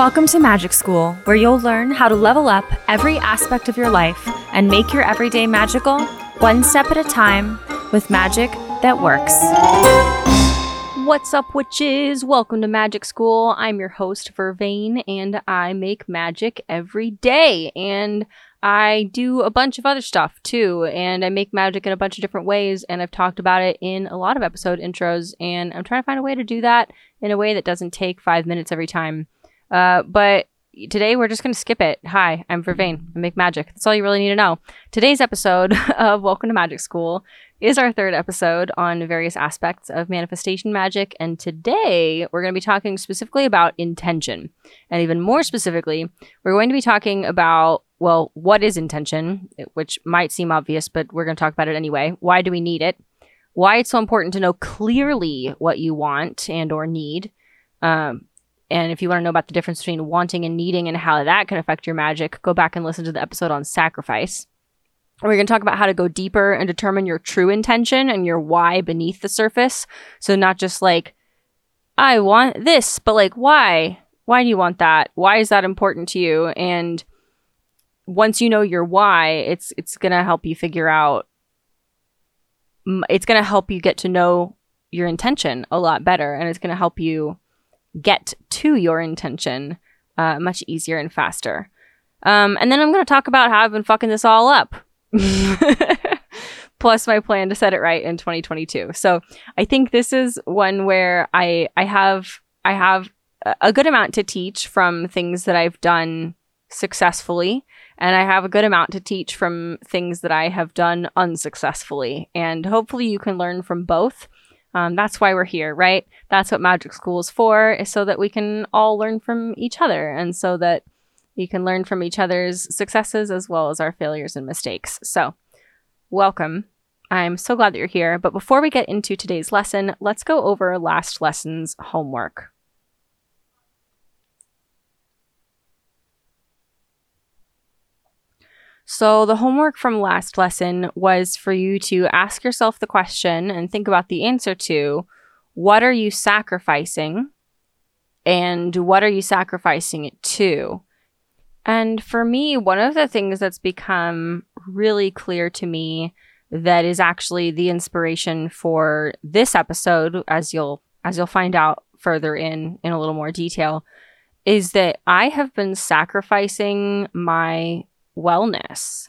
Welcome to Magic School, where you'll learn how to level up every aspect of your life and make your everyday magical, one step at a time, with magic that works. What's up, witches? Welcome to Magic School. I'm your host, Vervain, and I make magic every day. And I do a bunch of other stuff too, and I make magic in a bunch of different ways, and I've talked about it in a lot of episode intros, and I'm trying to find a way to do that in a way that doesn't take five minutes every time. Uh, but today we're just going to skip it. Hi, I'm Vervain. I make magic. That's all you really need to know. Today's episode of Welcome to Magic School is our third episode on various aspects of manifestation magic. And today we're going to be talking specifically about intention. And even more specifically, we're going to be talking about, well, what is intention, which might seem obvious, but we're going to talk about it anyway. Why do we need it? Why it's so important to know clearly what you want and or need. Um, and if you want to know about the difference between wanting and needing and how that can affect your magic, go back and listen to the episode on sacrifice. We're going to talk about how to go deeper and determine your true intention and your why beneath the surface. So, not just like, I want this, but like, why? Why do you want that? Why is that important to you? And once you know your why, it's it's going to help you figure out it's going to help you get to know your intention a lot better and it's going to help you get to your intention uh, much easier and faster. Um, and then I'm going to talk about how I've been fucking this all up. Plus my plan to set it right in 2022. So I think this is one where I I have I have a good amount to teach from things that I've done successfully and I have a good amount to teach from things that I have done unsuccessfully. And hopefully you can learn from both um, that's why we're here, right? That's what magic school is for, is so that we can all learn from each other and so that you can learn from each other's successes as well as our failures and mistakes. So, welcome. I'm so glad that you're here. But before we get into today's lesson, let's go over last lesson's homework. So, the homework from last lesson was for you to ask yourself the question and think about the answer to what are you sacrificing and what are you sacrificing it to? And for me, one of the things that's become really clear to me that is actually the inspiration for this episode as you'll as you'll find out further in in a little more detail is that I have been sacrificing my wellness.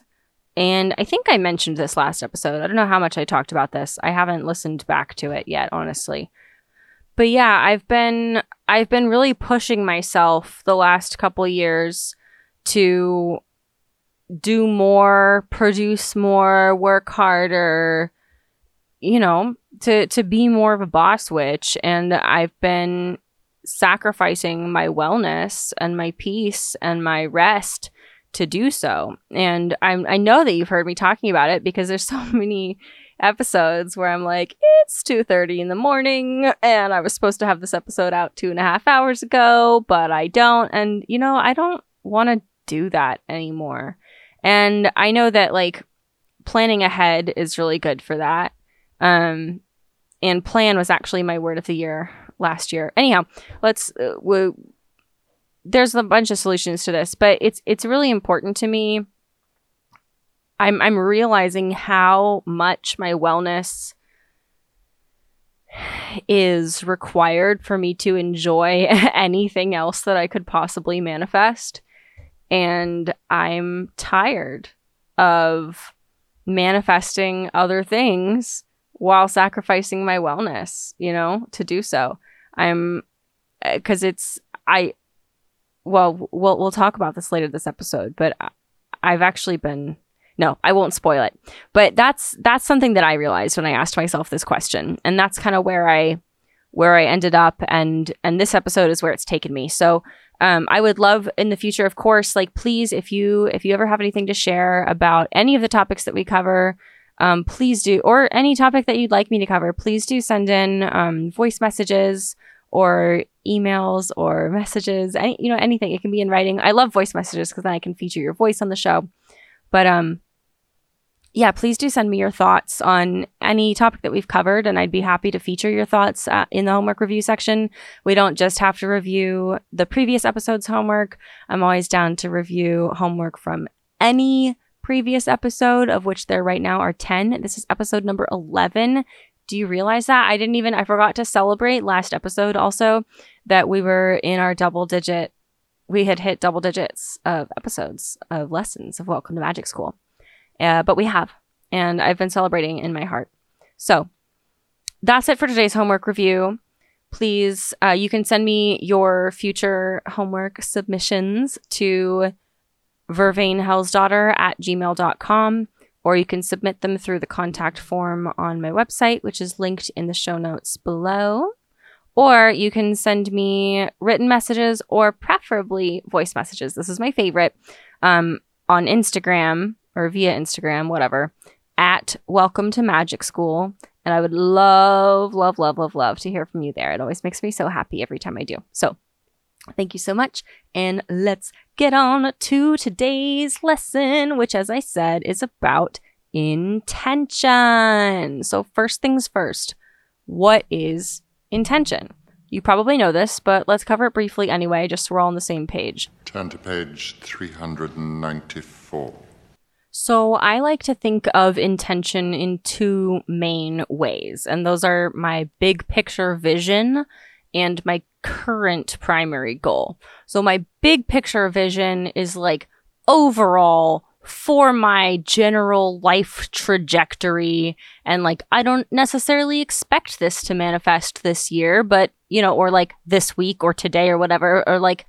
And I think I mentioned this last episode. I don't know how much I talked about this. I haven't listened back to it yet, honestly. But yeah, I've been I've been really pushing myself the last couple years to do more, produce more, work harder, you know, to to be more of a boss witch and I've been sacrificing my wellness and my peace and my rest to do so. And I'm I know that you've heard me talking about it because there's so many episodes where I'm like, it's 2:30 in the morning and I was supposed to have this episode out two and a half hours ago, but I don't. And you know, I don't want to do that anymore. And I know that like planning ahead is really good for that. Um and plan was actually my word of the year last year. Anyhow, let's uh, we, there's a bunch of solutions to this, but it's it's really important to me. I'm I'm realizing how much my wellness is required for me to enjoy anything else that I could possibly manifest. And I'm tired of manifesting other things while sacrificing my wellness, you know, to do so. I'm because it's I well, we'll we'll talk about this later this episode, but I've actually been no, I won't spoil it. But that's that's something that I realized when I asked myself this question, and that's kind of where I where I ended up, and and this episode is where it's taken me. So um, I would love in the future, of course, like please, if you if you ever have anything to share about any of the topics that we cover, um, please do, or any topic that you'd like me to cover, please do send in um, voice messages or emails or messages, any, you know, anything. It can be in writing. I love voice messages because then I can feature your voice on the show. But um, yeah, please do send me your thoughts on any topic that we've covered, and I'd be happy to feature your thoughts uh, in the homework review section. We don't just have to review the previous episode's homework. I'm always down to review homework from any previous episode, of which there right now are 10. This is episode number 11. Do you realize that? I didn't even, I forgot to celebrate last episode also that we were in our double digit, we had hit double digits of episodes of lessons of Welcome to Magic School. Uh, but we have, and I've been celebrating in my heart. So that's it for today's homework review. Please, uh, you can send me your future homework submissions to vervainhellsdaughter at gmail.com, or you can submit them through the contact form on my website, which is linked in the show notes below. Or you can send me written messages or preferably voice messages. This is my favorite um, on Instagram or via Instagram, whatever, at Welcome to Magic School. And I would love, love, love, love, love to hear from you there. It always makes me so happy every time I do. So thank you so much. And let's get on to today's lesson, which, as I said, is about intention. So, first things first, what is intention? You probably know this, but let's cover it briefly anyway, just so we're all on the same page. Turn to page 394. So I like to think of intention in two main ways, and those are my big picture vision and my current primary goal. So my big picture vision is like overall for my general life trajectory and like I don't necessarily expect this to manifest this year, but you know, or like this week or today or whatever, or like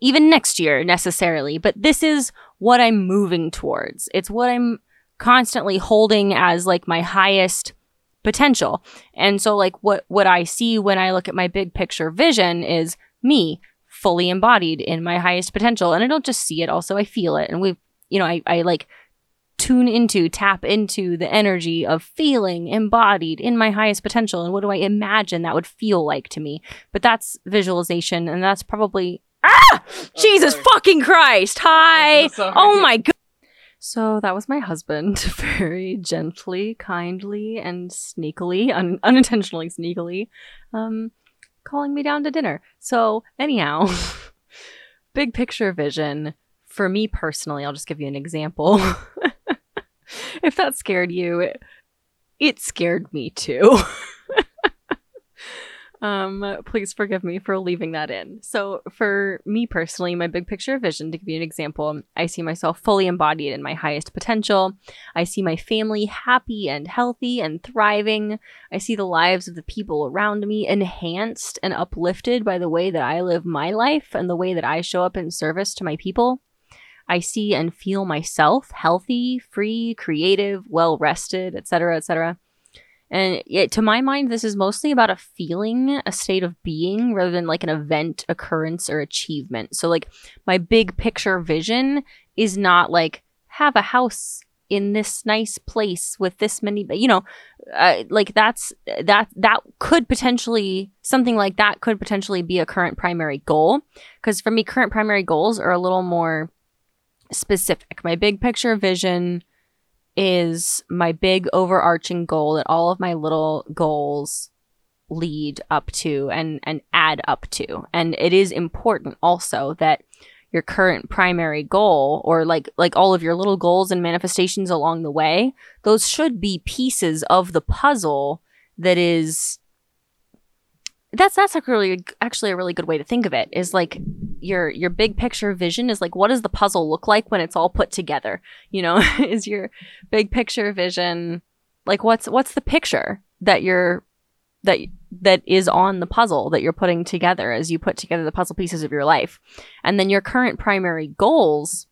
even next year necessarily, but this is what I'm moving towards. It's what I'm constantly holding as like my highest potential. And so like what what I see when I look at my big picture vision is me fully embodied in my highest potential. And I don't just see it, also I feel it. And we you know, I, I like tune into, tap into the energy of feeling embodied in my highest potential. And what do I imagine that would feel like to me? But that's visualization, and that's probably Ah! Jesus fucking Christ. Hi. Oh my god. So that was my husband, very gently, kindly, and sneakily, un- unintentionally sneakily, um, calling me down to dinner. So, anyhow, big picture vision for me personally, I'll just give you an example. if that scared you, it, it scared me too. Um, please forgive me for leaving that in. So, for me personally, my big picture vision, to give you an example, I see myself fully embodied in my highest potential. I see my family happy and healthy and thriving. I see the lives of the people around me enhanced and uplifted by the way that I live my life and the way that I show up in service to my people. I see and feel myself healthy, free, creative, well rested, etc., etc. And to my mind, this is mostly about a feeling, a state of being, rather than like an event, occurrence, or achievement. So, like, my big picture vision is not like have a house in this nice place with this many, you know, uh, like that's that that could potentially something like that could potentially be a current primary goal. Because for me, current primary goals are a little more specific. My big picture vision is my big overarching goal that all of my little goals lead up to and and add up to. And it is important also that your current primary goal or like like all of your little goals and manifestations along the way those should be pieces of the puzzle that is that's that's actually actually a really good way to think of it is like your your big picture vision is like what does the puzzle look like when it's all put together? You know is your big picture vision like what's what's the picture that you're that that is on the puzzle that you're putting together as you put together the puzzle pieces of your life? And then your current primary goals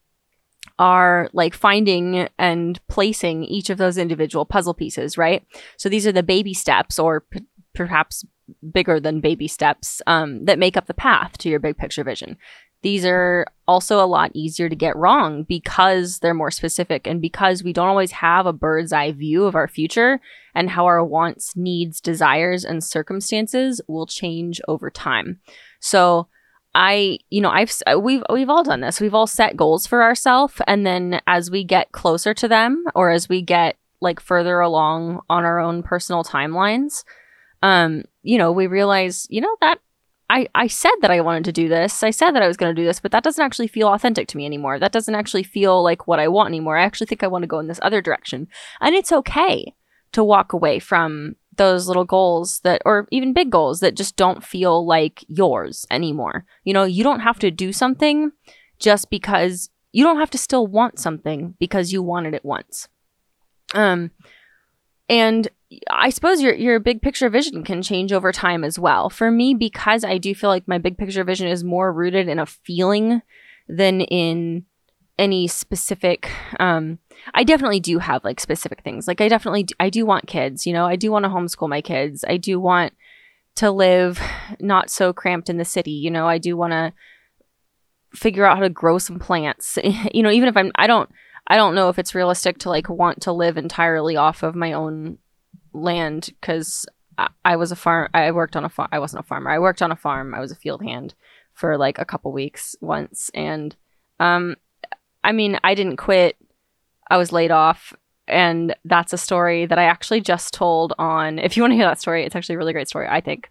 are like finding and placing each of those individual puzzle pieces right? So these are the baby steps or p- perhaps bigger than baby steps um, that make up the path to your big picture vision. These are also a lot easier to get wrong because they're more specific and because we don't always have a bird's eye view of our future and how our wants, needs, desires, and circumstances will change over time. So, I, you know, I've we've we've all done this. We've all set goals for ourselves, and then as we get closer to them, or as we get like further along on our own personal timelines, um, you know, we realize, you know, that I I said that I wanted to do this. I said that I was going to do this, but that doesn't actually feel authentic to me anymore. That doesn't actually feel like what I want anymore. I actually think I want to go in this other direction, and it's okay to walk away from those little goals that or even big goals that just don't feel like yours anymore. You know, you don't have to do something just because you don't have to still want something because you wanted it once. Um and I suppose your your big picture vision can change over time as well. For me because I do feel like my big picture vision is more rooted in a feeling than in any specific um I definitely do have like specific things. Like I definitely do, I do want kids, you know. I do want to homeschool my kids. I do want to live not so cramped in the city, you know. I do want to figure out how to grow some plants. you know, even if I'm I don't I don't know if it's realistic to like want to live entirely off of my own land cuz I, I was a farm I worked on a farm. I wasn't a farmer. I worked on a farm. I was a field hand for like a couple weeks once and um I mean, I didn't quit I was laid off. And that's a story that I actually just told on. If you want to hear that story, it's actually a really great story, I think.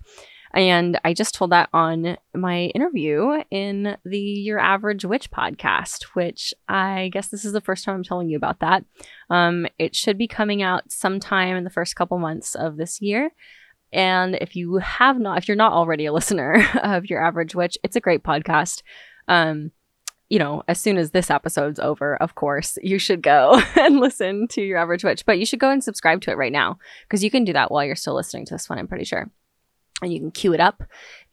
And I just told that on my interview in the Your Average Witch podcast, which I guess this is the first time I'm telling you about that. Um, it should be coming out sometime in the first couple months of this year. And if you have not, if you're not already a listener of Your Average Witch, it's a great podcast. Um, you know, as soon as this episode's over, of course, you should go and listen to your average witch. But you should go and subscribe to it right now because you can do that while you're still listening to this one, I'm pretty sure. And you can queue it up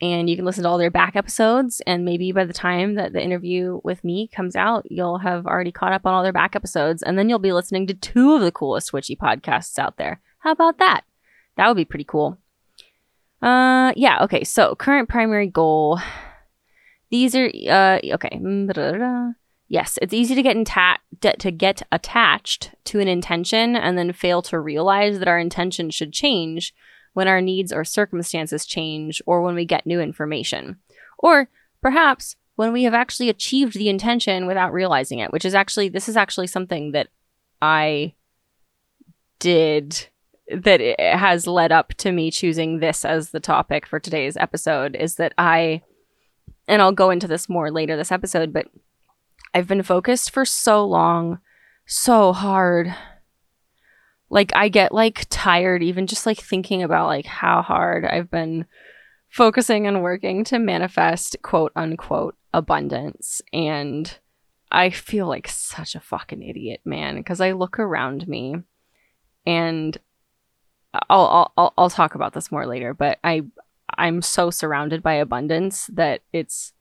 and you can listen to all their back episodes. And maybe by the time that the interview with me comes out, you'll have already caught up on all their back episodes. And then you'll be listening to two of the coolest witchy podcasts out there. How about that? That would be pretty cool. Uh, yeah, okay. So, current primary goal these are uh okay. Mm, yes, it's easy to get inta- to get attached to an intention and then fail to realize that our intention should change when our needs or circumstances change or when we get new information. Or perhaps when we have actually achieved the intention without realizing it, which is actually this is actually something that I did that it has led up to me choosing this as the topic for today's episode is that I and I'll go into this more later this episode, but I've been focused for so long, so hard. Like I get like tired even just like thinking about like how hard I've been focusing and working to manifest quote unquote abundance and I feel like such a fucking idiot, man, because I look around me and I'll, I'll I'll talk about this more later, but I I'm so surrounded by abundance that it's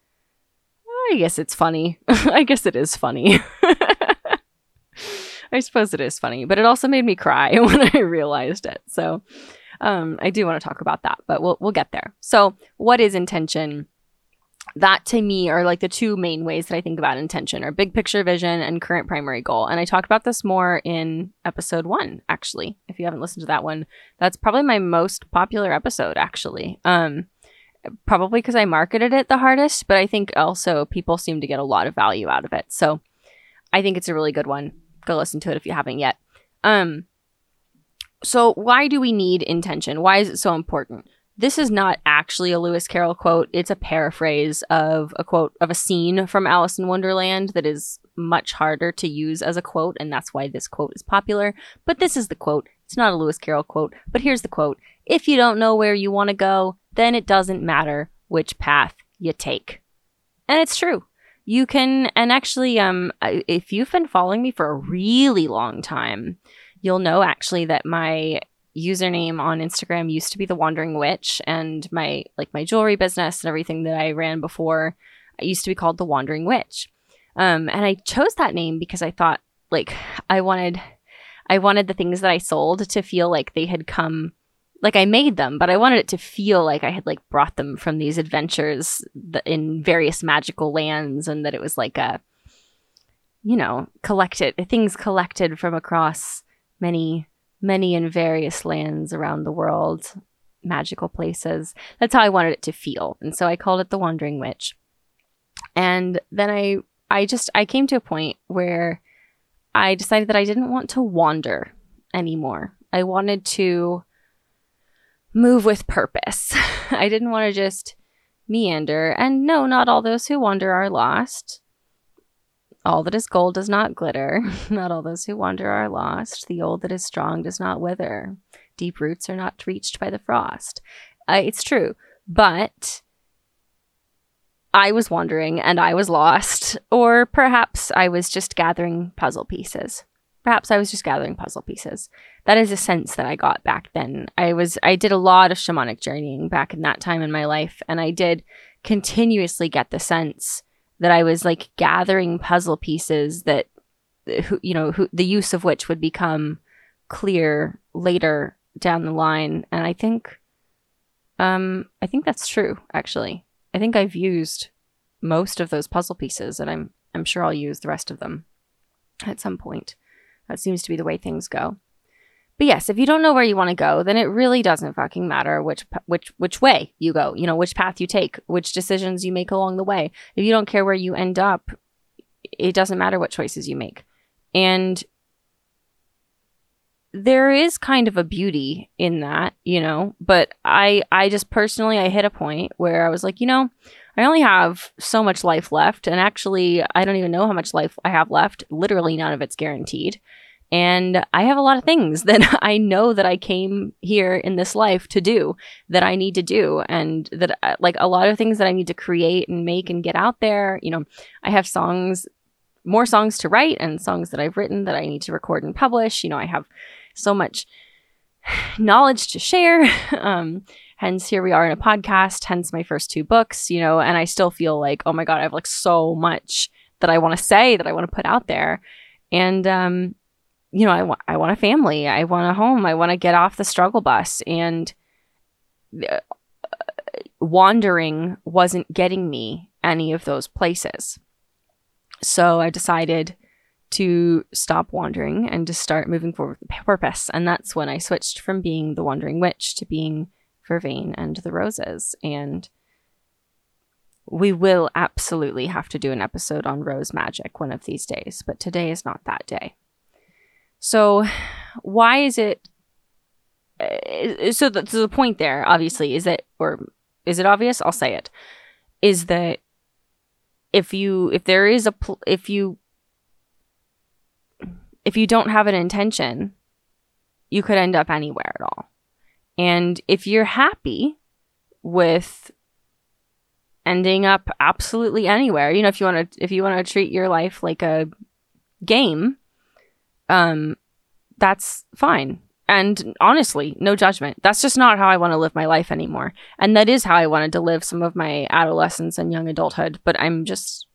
I guess it's funny. I guess it is funny. I suppose it is funny, but it also made me cry when I realized it. So um, I do want to talk about that, but we'll we'll get there. So, what is intention? That to me are like the two main ways that I think about intention are big picture vision and current primary goal. And I talked about this more in episode one, actually. If you haven't listened to that one, that's probably my most popular episode, actually. Um, probably because I marketed it the hardest, but I think also people seem to get a lot of value out of it. So I think it's a really good one. Go listen to it if you haven't yet. Um, so why do we need intention? Why is it so important? This is not actually a Lewis Carroll quote. It's a paraphrase of a quote of a scene from Alice in Wonderland that is much harder to use as a quote, and that's why this quote is popular. But this is the quote. It's not a Lewis Carroll quote, but here's the quote If you don't know where you want to go, then it doesn't matter which path you take. And it's true. You can, and actually, um, if you've been following me for a really long time, you'll know actually that my username on Instagram used to be the Wandering Witch, and my like my jewelry business and everything that I ran before, I used to be called the Wandering Witch. Um, and I chose that name because I thought like I wanted, I wanted the things that I sold to feel like they had come, like I made them, but I wanted it to feel like I had like brought them from these adventures in various magical lands, and that it was like a, you know, collected things collected from across many many and various lands around the world, magical places. That's how I wanted it to feel. And so I called it The Wandering Witch. And then I I just I came to a point where I decided that I didn't want to wander anymore. I wanted to move with purpose. I didn't want to just meander. And no, not all those who wander are lost. All that is gold does not glitter. not all those who wander are lost. The old that is strong does not wither. Deep roots are not reached by the frost. Uh, it's true. But I was wandering and I was lost, or perhaps I was just gathering puzzle pieces. Perhaps I was just gathering puzzle pieces. That is a sense that I got back then. I was I did a lot of shamanic journeying back in that time in my life, and I did continuously get the sense that I was like gathering puzzle pieces that you know who, the use of which would become clear later down the line and i think um i think that's true actually i think i've used most of those puzzle pieces and i'm i'm sure i'll use the rest of them at some point that seems to be the way things go. But yes if you don't know where you want to go then it really doesn't fucking matter which which which way you go you know which path you take which decisions you make along the way. If you don't care where you end up it doesn't matter what choices you make. And there is kind of a beauty in that, you know, but I I just personally I hit a point where I was like, you know, I only have so much life left and actually I don't even know how much life I have left. Literally none of it's guaranteed. And I have a lot of things that I know that I came here in this life to do that I need to do. And that, uh, like, a lot of things that I need to create and make and get out there. You know, I have songs, more songs to write and songs that I've written that I need to record and publish. You know, I have so much knowledge to share. Um, hence, here we are in a podcast, hence my first two books, you know, and I still feel like, oh my God, I have like so much that I want to say, that I want to put out there. And, um, you know, I I want a family. I want a home. I want to get off the struggle bus. And uh, wandering wasn't getting me any of those places. So I decided to stop wandering and to start moving forward with purpose. And that's when I switched from being the wandering witch to being Vervain and the Roses. And we will absolutely have to do an episode on rose magic one of these days, but today is not that day. So, why is it? Uh, so, the, so the point there, obviously, is that, or is it obvious? I'll say it. Is that if you, if there is a, pl- if you if you don't have an intention, you could end up anywhere at all. And if you're happy with ending up absolutely anywhere, you know, if you want to if you want to treat your life like a game, um that's fine. And honestly, no judgment. That's just not how I want to live my life anymore. And that is how I wanted to live some of my adolescence and young adulthood, but I'm just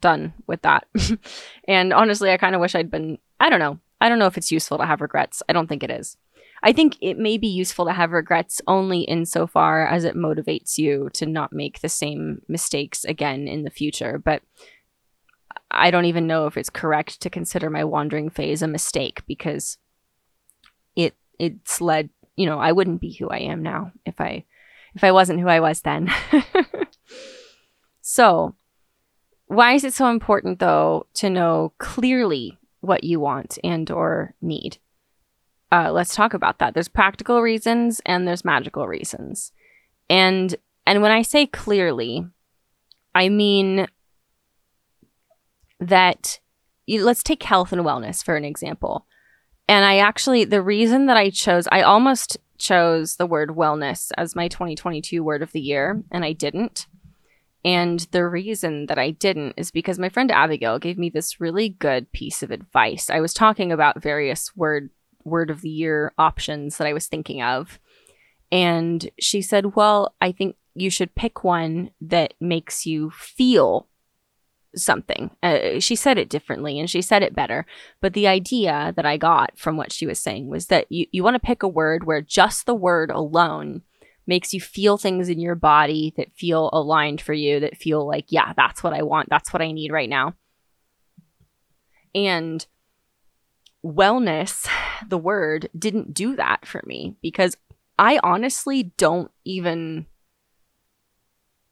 done with that. and honestly, I kind of wish I'd been I don't know. I don't know if it's useful to have regrets. I don't think it is. I think it may be useful to have regrets only insofar as it motivates you to not make the same mistakes again in the future. But I don't even know if it's correct to consider my wandering phase a mistake because it it's led, you know, I wouldn't be who I am now if I if I wasn't who I was then. so, why is it so important though to know clearly what you want and or need. Uh, let's talk about that. There's practical reasons and there's magical reasons. And and when I say clearly, I mean that you, let's take health and wellness for an example. And I actually the reason that I chose I almost chose the word wellness as my 2022 word of the year and I didn't. And the reason that I didn't is because my friend Abigail gave me this really good piece of advice. I was talking about various word word of the year options that I was thinking of. And she said, "Well, I think you should pick one that makes you feel something." Uh, she said it differently and she said it better, but the idea that I got from what she was saying was that you you want to pick a word where just the word alone makes you feel things in your body that feel aligned for you, that feel like, yeah, that's what I want. That's what I need right now. And wellness, the word, didn't do that for me because I honestly don't even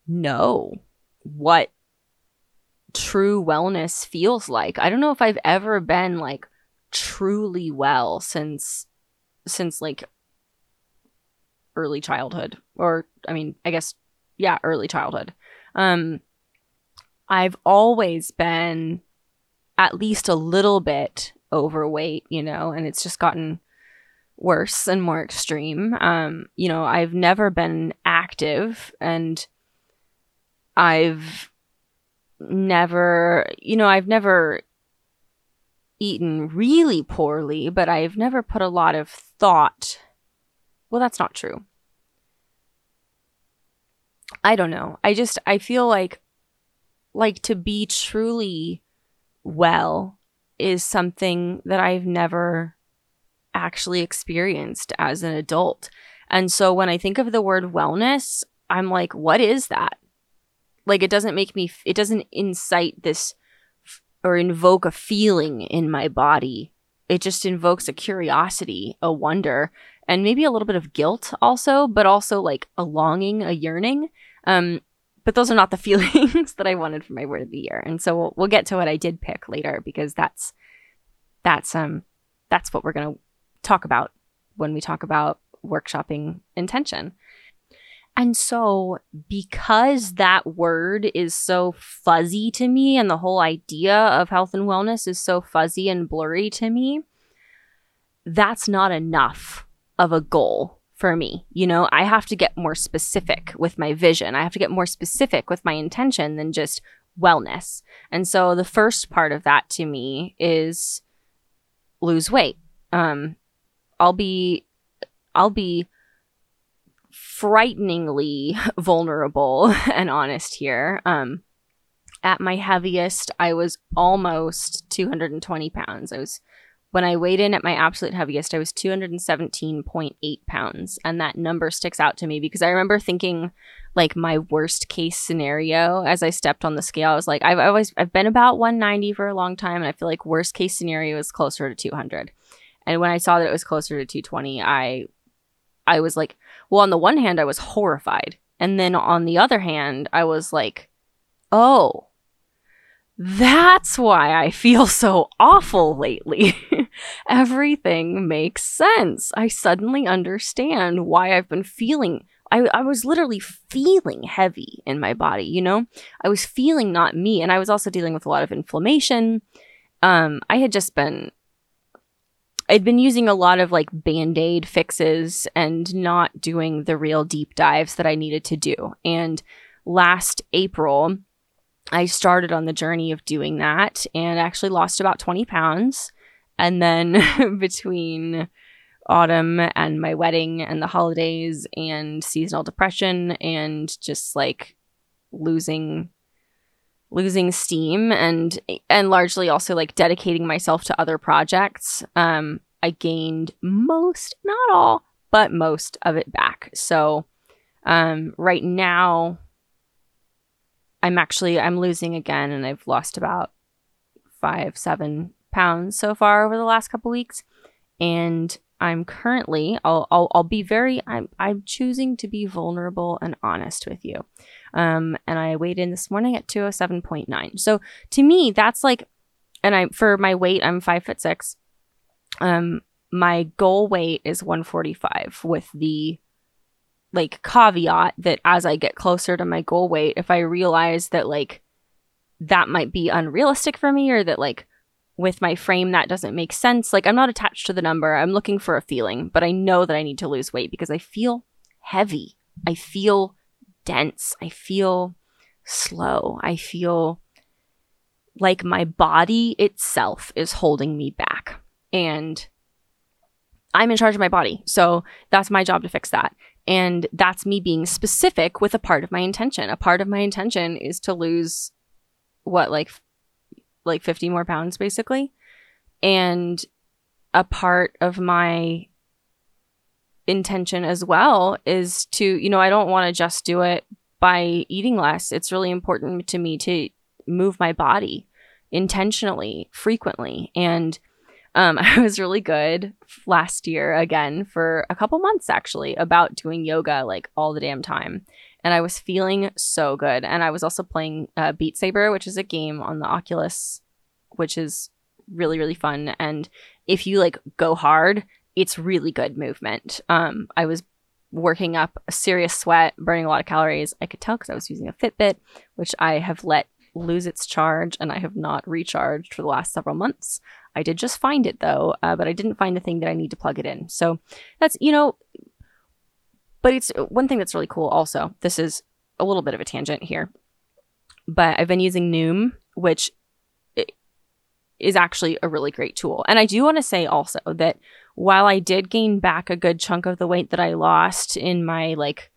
know what true wellness feels like. I don't know if I've ever been like truly well since since like early childhood or I mean, I guess yeah, early childhood. Um I've always been at least a little bit overweight, you know, and it's just gotten worse and more extreme. Um, you know, I've never been active and I've never, you know, I've never eaten really poorly, but I've never put a lot of thought. Well, that's not true. I don't know. I just I feel like like to be truly well is something that I've never actually experienced as an adult. And so when I think of the word wellness, I'm like, what is that? Like, it doesn't make me, it doesn't incite this or invoke a feeling in my body. It just invokes a curiosity, a wonder, and maybe a little bit of guilt also, but also like a longing, a yearning. Um, but those are not the feelings that I wanted for my word of the year. And so we'll, we'll get to what I did pick later because that's that's um that's what we're going to talk about when we talk about workshopping intention. And so, because that word is so fuzzy to me, and the whole idea of health and wellness is so fuzzy and blurry to me, that's not enough of a goal for me. You know, I have to get more specific with my vision, I have to get more specific with my intention than just wellness. And so, the first part of that to me is lose weight. Um, I'll be, I'll be frighteningly vulnerable and honest here. Um, at my heaviest, I was almost 220 pounds. I was, when I weighed in at my absolute heaviest, I was 217.8 pounds. And that number sticks out to me because I remember thinking, like, my worst case scenario as I stepped on the scale. I was like, I've always, I've been about 190 for a long time. And I feel like worst case scenario is closer to 200. And when I saw that it was closer to 220, I I was like, well, on the one hand, I was horrified. And then on the other hand, I was like, oh, that's why I feel so awful lately. Everything makes sense. I suddenly understand why I've been feeling. I, I was literally feeling heavy in my body, you know? I was feeling not me. And I was also dealing with a lot of inflammation. Um, I had just been I'd been using a lot of like band aid fixes and not doing the real deep dives that I needed to do. And last April, I started on the journey of doing that and actually lost about 20 pounds. And then between autumn and my wedding and the holidays and seasonal depression and just like losing losing steam and and largely also like dedicating myself to other projects um i gained most not all but most of it back so um right now i'm actually i'm losing again and i've lost about five seven pounds so far over the last couple weeks and i'm currently i'll i'll, I'll be very i'm i'm choosing to be vulnerable and honest with you um, and I weighed in this morning at 207.9. So to me, that's like, and I, for my weight, I'm five foot six. Um, my goal weight is 145 with the like caveat that as I get closer to my goal weight, if I realize that like that might be unrealistic for me or that like with my frame that doesn't make sense, like I'm not attached to the number. I'm looking for a feeling, but I know that I need to lose weight because I feel heavy. I feel dense. I feel slow. I feel like my body itself is holding me back. And I'm in charge of my body. So that's my job to fix that. And that's me being specific with a part of my intention. A part of my intention is to lose what like like 50 more pounds basically. And a part of my intention as well is to, you know, I don't want to just do it by eating less. It's really important to me to move my body intentionally, frequently. And um, I was really good last year again for a couple months actually about doing yoga like all the damn time. and I was feeling so good. And I was also playing uh, Beat Saber, which is a game on the Oculus, which is really really fun. And if you like go hard, it's really good movement. Um, I was working up a serious sweat, burning a lot of calories. I could tell because I was using a Fitbit, which I have let lose its charge and I have not recharged for the last several months. I did just find it though, uh, but I didn't find the thing that I need to plug it in. So that's, you know, but it's one thing that's really cool also. This is a little bit of a tangent here, but I've been using Noom, which is actually a really great tool. And I do want to say also that while I did gain back a good chunk of the weight that I lost in my like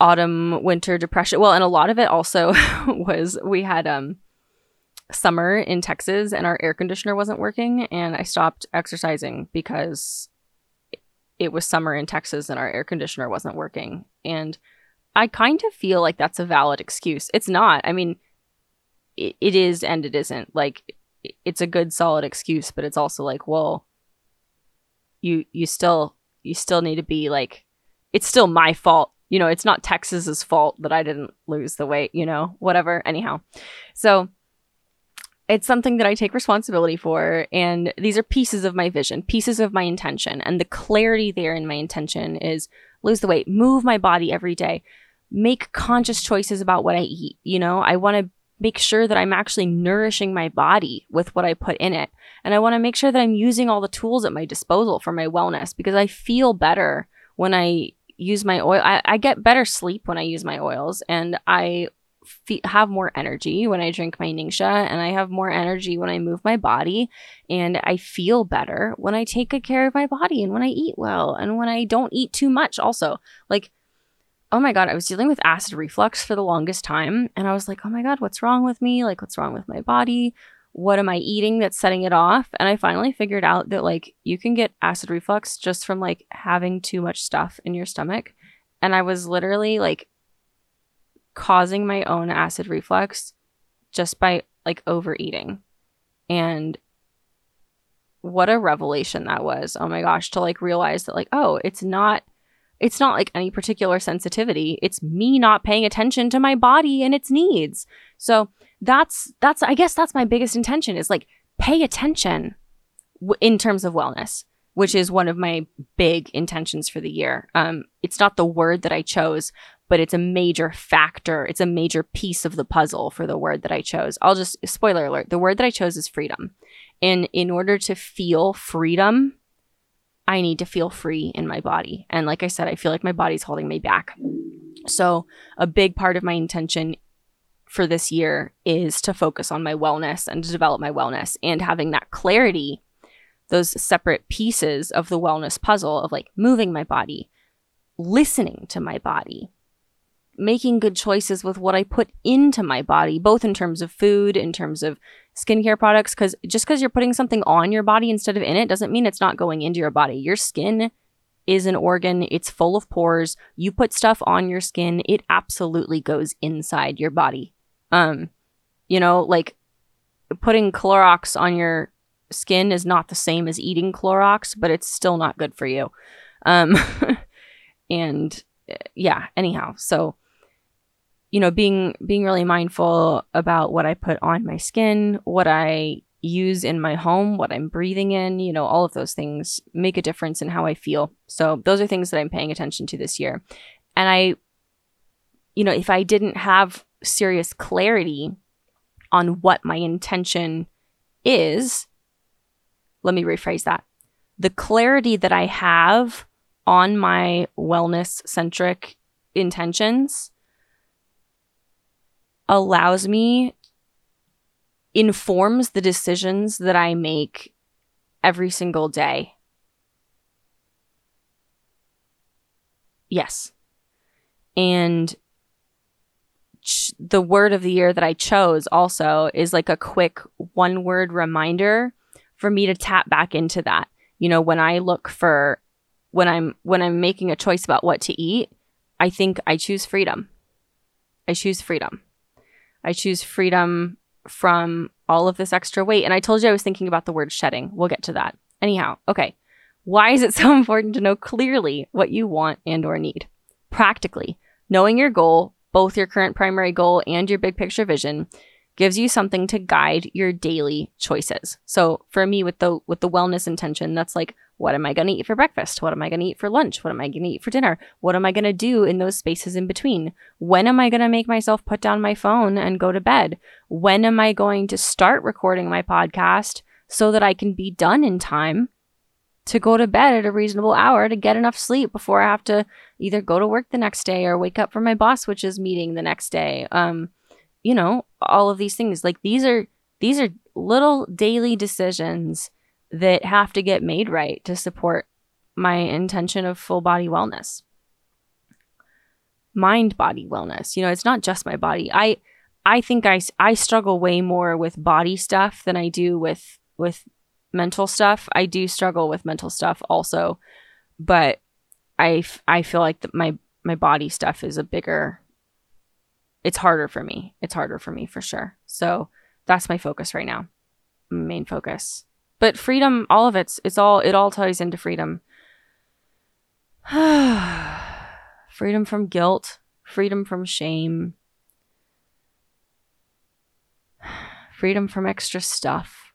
autumn winter depression, well, and a lot of it also was we had um summer in Texas and our air conditioner wasn't working and I stopped exercising because it was summer in Texas and our air conditioner wasn't working. And I kind of feel like that's a valid excuse. It's not. I mean, it, it is and it isn't. Like it's a good solid excuse, but it's also like, well, you you still you still need to be like it's still my fault. You know, it's not Texas's fault that I didn't lose the weight, you know, whatever. Anyhow. So it's something that I take responsibility for. And these are pieces of my vision, pieces of my intention. And the clarity there in my intention is lose the weight, move my body every day, make conscious choices about what I eat. You know, I want to make sure that I'm actually nourishing my body with what I put in it. And I want to make sure that I'm using all the tools at my disposal for my wellness because I feel better when I use my oil. I, I get better sleep when I use my oils and I have more energy when I drink my Ningxia and I have more energy when I move my body and I feel better when I take good care of my body and when I eat well and when I don't eat too much also. Like oh my god, I was dealing with acid reflux for the longest time and I was like, "Oh my god, what's wrong with me? Like what's wrong with my body? What am I eating that's setting it off?" And I finally figured out that like you can get acid reflux just from like having too much stuff in your stomach. And I was literally like causing my own acid reflux just by like overeating. And what a revelation that was. Oh my gosh, to like realize that like, oh, it's not it's not like any particular sensitivity. It's me not paying attention to my body and its needs. So that's that's I guess that's my biggest intention is like pay attention w- in terms of wellness, which is one of my big intentions for the year. Um, it's not the word that I chose, but it's a major factor. It's a major piece of the puzzle for the word that I chose. I'll just spoiler alert: the word that I chose is freedom, and in order to feel freedom I need to feel free in my body. And like I said, I feel like my body's holding me back. So, a big part of my intention for this year is to focus on my wellness and to develop my wellness and having that clarity, those separate pieces of the wellness puzzle of like moving my body, listening to my body, making good choices with what I put into my body, both in terms of food, in terms of skincare products because just because you're putting something on your body instead of in it doesn't mean it's not going into your body. Your skin is an organ, it's full of pores. You put stuff on your skin, it absolutely goes inside your body. Um, you know, like putting Clorox on your skin is not the same as eating Clorox, but it's still not good for you. Um, and yeah, anyhow, so you know, being being really mindful about what I put on my skin, what I use in my home, what I'm breathing in, you know, all of those things make a difference in how I feel. So those are things that I'm paying attention to this year. And I you know, if I didn't have serious clarity on what my intention is, let me rephrase that. The clarity that I have on my wellness centric intentions allows me, informs the decisions that I make every single day. Yes. And ch- the word of the year that I chose also is like a quick one word reminder for me to tap back into that. You know, when I look for when I'm when I'm making a choice about what to eat, I think I choose freedom. I choose freedom. I choose freedom from all of this extra weight. And I told you I was thinking about the word shedding. We'll get to that. Anyhow, okay. Why is it so important to know clearly what you want and or need? Practically, Knowing your goal, both your current primary goal and your big picture vision, gives you something to guide your daily choices. So for me with the with the wellness intention, that's like what am I going to eat for breakfast? What am I going to eat for lunch? What am I going to eat for dinner? What am I going to do in those spaces in between? When am I going to make myself put down my phone and go to bed? When am I going to start recording my podcast so that I can be done in time to go to bed at a reasonable hour to get enough sleep before I have to either go to work the next day or wake up for my boss which is meeting the next day. Um you know, all of these things. Like these are these are little daily decisions that have to get made right to support my intention of full body wellness. Mind body wellness. You know, it's not just my body. I I think I I struggle way more with body stuff than I do with with mental stuff. I do struggle with mental stuff also, but I I feel like the, my my body stuff is a bigger it's harder for me. It's harder for me for sure. So that's my focus right now. Main focus. But freedom, all of it's it's all it all ties into freedom. freedom from guilt, freedom from shame, freedom from extra stuff.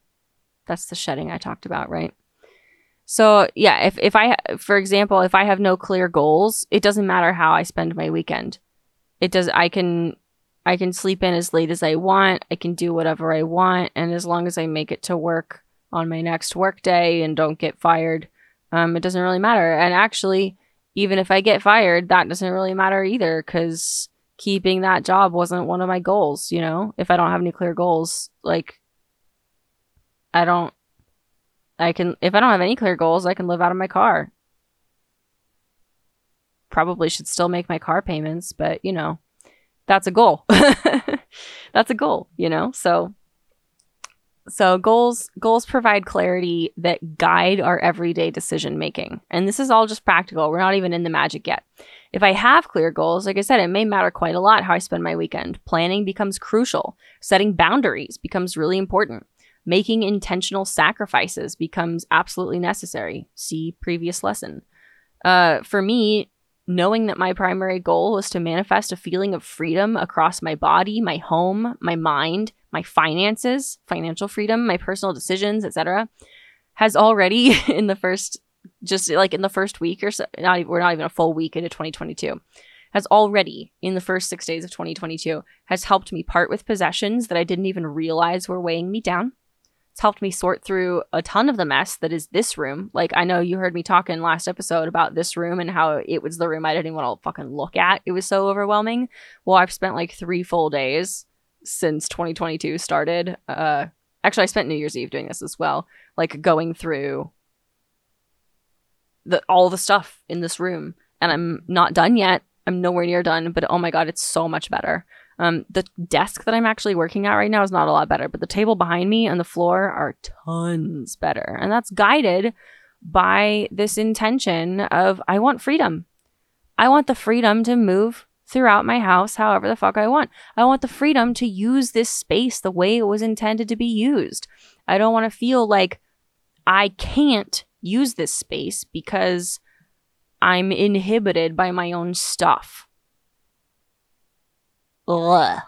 That's the shedding I talked about, right? So, yeah, if if I for example, if I have no clear goals, it doesn't matter how I spend my weekend it does I can I can sleep in as late as I want. I can do whatever I want and as long as I make it to work on my next work day and don't get fired, um, it doesn't really matter. And actually, even if I get fired, that doesn't really matter either cuz keeping that job wasn't one of my goals, you know? If I don't have any clear goals, like I don't I can if I don't have any clear goals, I can live out of my car probably should still make my car payments, but you know, that's a goal. that's a goal, you know? So so goals goals provide clarity that guide our everyday decision making. And this is all just practical. We're not even in the magic yet. If I have clear goals, like I said, it may matter quite a lot how I spend my weekend. Planning becomes crucial. Setting boundaries becomes really important. Making intentional sacrifices becomes absolutely necessary. See previous lesson. Uh, for me, knowing that my primary goal was to manifest a feeling of freedom across my body, my home, my mind, my finances, financial freedom, my personal decisions, etc., has already in the first just like in the first week or so, not we're not even a full week into 2022 has already in the first 6 days of 2022 has helped me part with possessions that I didn't even realize were weighing me down it's helped me sort through a ton of the mess that is this room. Like I know you heard me talking last episode about this room and how it was the room I didn't even want to fucking look at. It was so overwhelming. Well, I've spent like 3 full days since 2022 started. Uh actually I spent New Year's Eve doing this as well, like going through the all the stuff in this room and I'm not done yet. I'm nowhere near done, but oh my god, it's so much better. Um, the desk that I'm actually working at right now is not a lot better, but the table behind me and the floor are tons better. And that's guided by this intention of I want freedom. I want the freedom to move throughout my house however the fuck I want. I want the freedom to use this space the way it was intended to be used. I don't want to feel like I can't use this space because I'm inhibited by my own stuff. Ugh.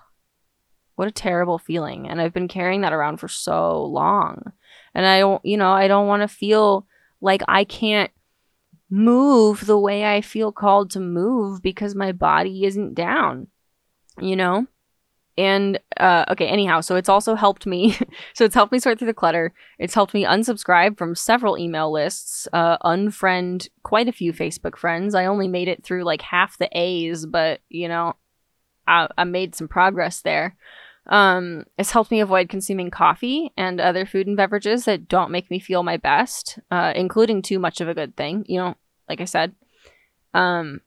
What a terrible feeling. And I've been carrying that around for so long. And I don't, you know, I don't want to feel like I can't move the way I feel called to move because my body isn't down, you know? And uh, okay, anyhow, so it's also helped me. so it's helped me sort through the clutter. It's helped me unsubscribe from several email lists, uh, unfriend quite a few Facebook friends. I only made it through like half the A's, but you know, I, I made some progress there. Um, it's helped me avoid consuming coffee and other food and beverages that don't make me feel my best, uh, including too much of a good thing. You know, like I said, um,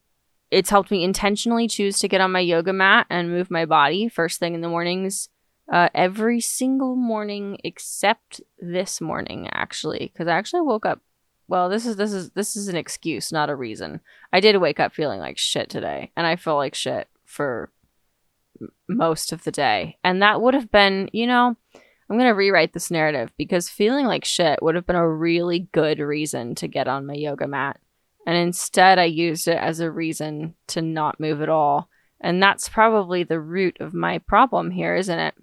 it's helped me intentionally choose to get on my yoga mat and move my body first thing in the mornings, uh, every single morning except this morning, actually, because I actually woke up. Well, this is this is this is an excuse, not a reason. I did wake up feeling like shit today, and I feel like shit for most of the day. And that would have been, you know, I'm going to rewrite this narrative because feeling like shit would have been a really good reason to get on my yoga mat. And instead, I used it as a reason to not move at all. And that's probably the root of my problem here, isn't it?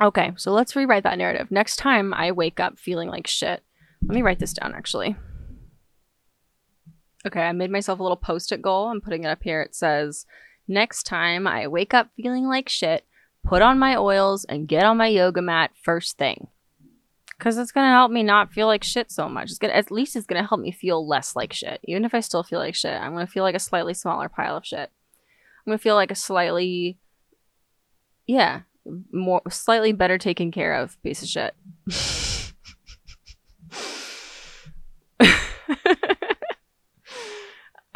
Okay, so let's rewrite that narrative. Next time I wake up feeling like shit, let me write this down actually. Okay, I made myself a little post it goal. I'm putting it up here. It says, Next time I wake up feeling like shit, put on my oils and get on my yoga mat first thing. Because it's going to help me not feel like shit so much. It's gonna, at least it's going to help me feel less like shit. Even if I still feel like shit, I'm going to feel like a slightly smaller pile of shit. I'm going to feel like a slightly, yeah, more, slightly better taken care of piece of shit.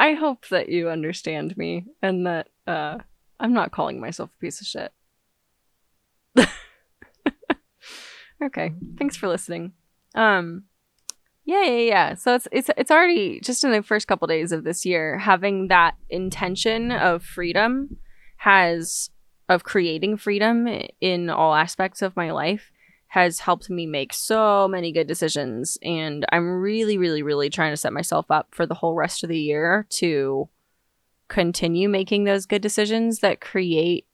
I hope that you understand me and that uh, I'm not calling myself a piece of shit. okay, thanks for listening. Um, yeah, yeah, yeah. So it's it's it's already just in the first couple days of this year having that intention of freedom has of creating freedom in all aspects of my life has helped me make so many good decisions. And I'm really, really, really trying to set myself up for the whole rest of the year to continue making those good decisions that create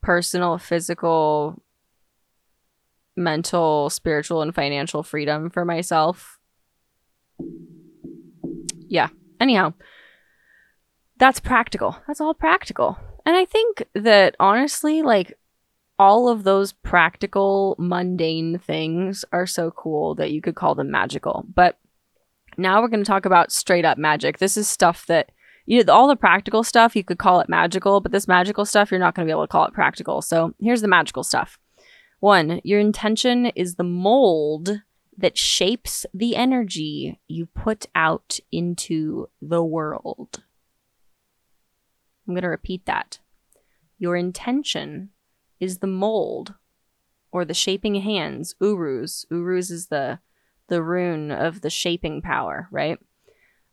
personal, physical, mental, spiritual, and financial freedom for myself. Yeah. Anyhow, that's practical. That's all practical. And I think that honestly, like, all of those practical, mundane things are so cool that you could call them magical. But now we're going to talk about straight up magic. This is stuff that, you know, all the practical stuff, you could call it magical, but this magical stuff, you're not going to be able to call it practical. So here's the magical stuff. One, your intention is the mold that shapes the energy you put out into the world. I'm going to repeat that. Your intention is the mold or the shaping hands, uruz. Uruz is the the rune of the shaping power, right?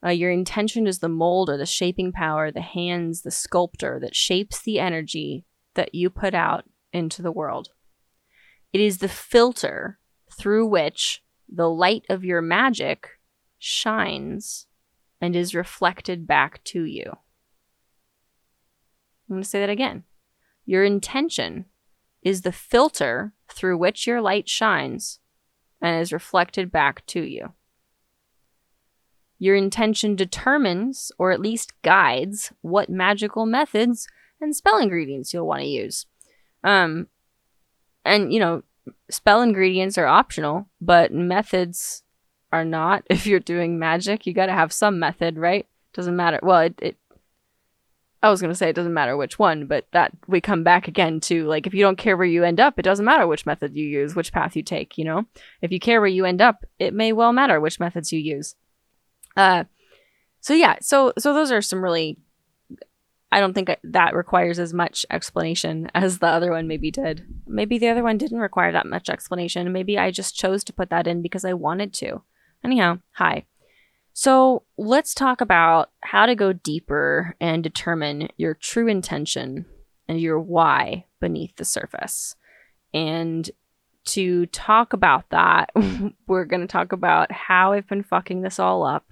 Uh, your intention is the mold or the shaping power, the hands, the sculptor that shapes the energy that you put out into the world. It is the filter through which the light of your magic shines and is reflected back to you. I'm going to say that again. Your intention is the filter through which your light shines and is reflected back to you. Your intention determines, or at least guides, what magical methods and spell ingredients you'll want to use. Um, and, you know, spell ingredients are optional, but methods are not. If you're doing magic, you got to have some method, right? Doesn't matter. Well, it, it I was going to say it doesn't matter which one, but that we come back again to like if you don't care where you end up, it doesn't matter which method you use, which path you take, you know? If you care where you end up, it may well matter which methods you use. Uh so yeah, so so those are some really I don't think that requires as much explanation as the other one maybe did. Maybe the other one didn't require that much explanation. Maybe I just chose to put that in because I wanted to. Anyhow, hi. So let's talk about how to go deeper and determine your true intention and your why beneath the surface. And to talk about that, we're going to talk about how I've been fucking this all up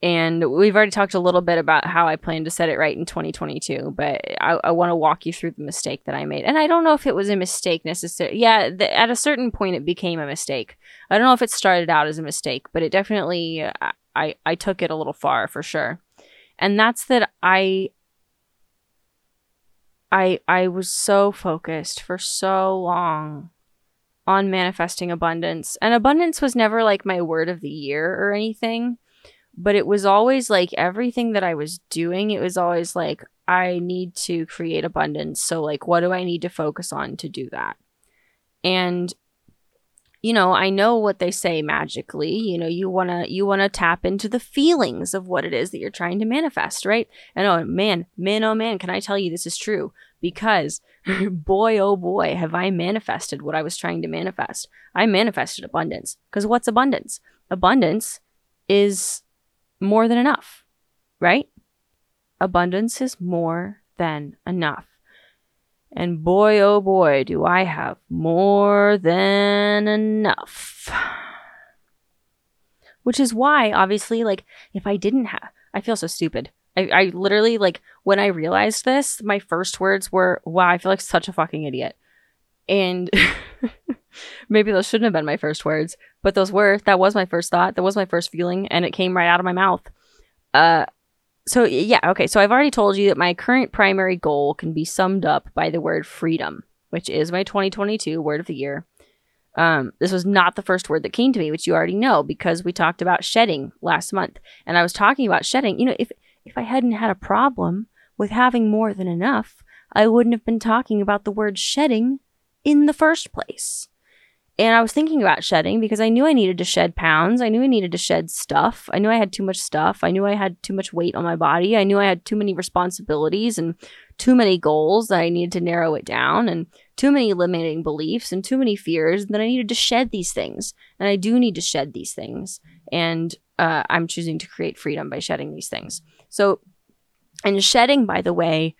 and we've already talked a little bit about how I plan to set it right in 2022, but I, I want to walk you through the mistake that I made. And I don't know if it was a mistake necessarily. Yeah, the, at a certain point, it became a mistake. I don't know if it started out as a mistake, but it definitely, I, I took it a little far for sure. And that's that I, I, I was so focused for so long on manifesting abundance. And abundance was never like my word of the year or anything but it was always like everything that I was doing, it was always like, I need to create abundance. So, like, what do I need to focus on to do that? And you know, I know what they say magically. You know, you want to you want to tap into the feelings of what it is that you're trying to manifest, right? And oh man, man oh man, can I tell you this is true? Because boy oh boy, have I manifested what I was trying to manifest. I manifested abundance. Because what's abundance? Abundance is more than enough, right? Abundance is more than enough. And boy, oh boy, do I have more than enough. Which is why, obviously, like, if I didn't have, I feel so stupid. I, I literally like when I realized this, my first words were, "Wow, I feel like such a fucking idiot," and maybe those shouldn't have been my first words, but those were. That was my first thought. That was my first feeling, and it came right out of my mouth. Uh, so yeah, okay. So I've already told you that my current primary goal can be summed up by the word freedom, which is my 2022 word of the year. Um, this was not the first word that came to me, which you already know because we talked about shedding last month, and I was talking about shedding. You know, if if I hadn't had a problem with having more than enough, I wouldn't have been talking about the word shedding in the first place. And I was thinking about shedding because I knew I needed to shed pounds. I knew I needed to shed stuff. I knew I had too much stuff. I knew I had too much weight on my body. I knew I had too many responsibilities and too many goals that I needed to narrow it down and too many limiting beliefs and too many fears that I needed to shed these things. And I do need to shed these things. And uh, I'm choosing to create freedom by shedding these things. So, and shedding, by the way,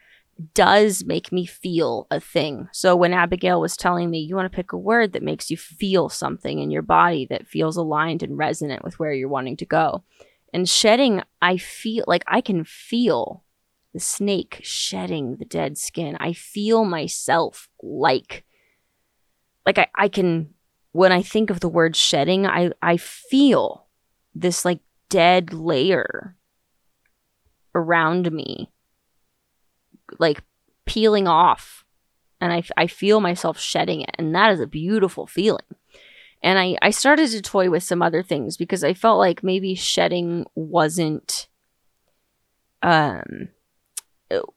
does make me feel a thing. So when Abigail was telling me, you want to pick a word that makes you feel something in your body that feels aligned and resonant with where you're wanting to go. And shedding, I feel like I can feel the snake shedding the dead skin. I feel myself like, like I, I can, when I think of the word shedding, I, I feel this like dead layer around me, like peeling off. And I, I feel myself shedding it. And that is a beautiful feeling. And I, I started to toy with some other things because I felt like maybe shedding wasn't, um,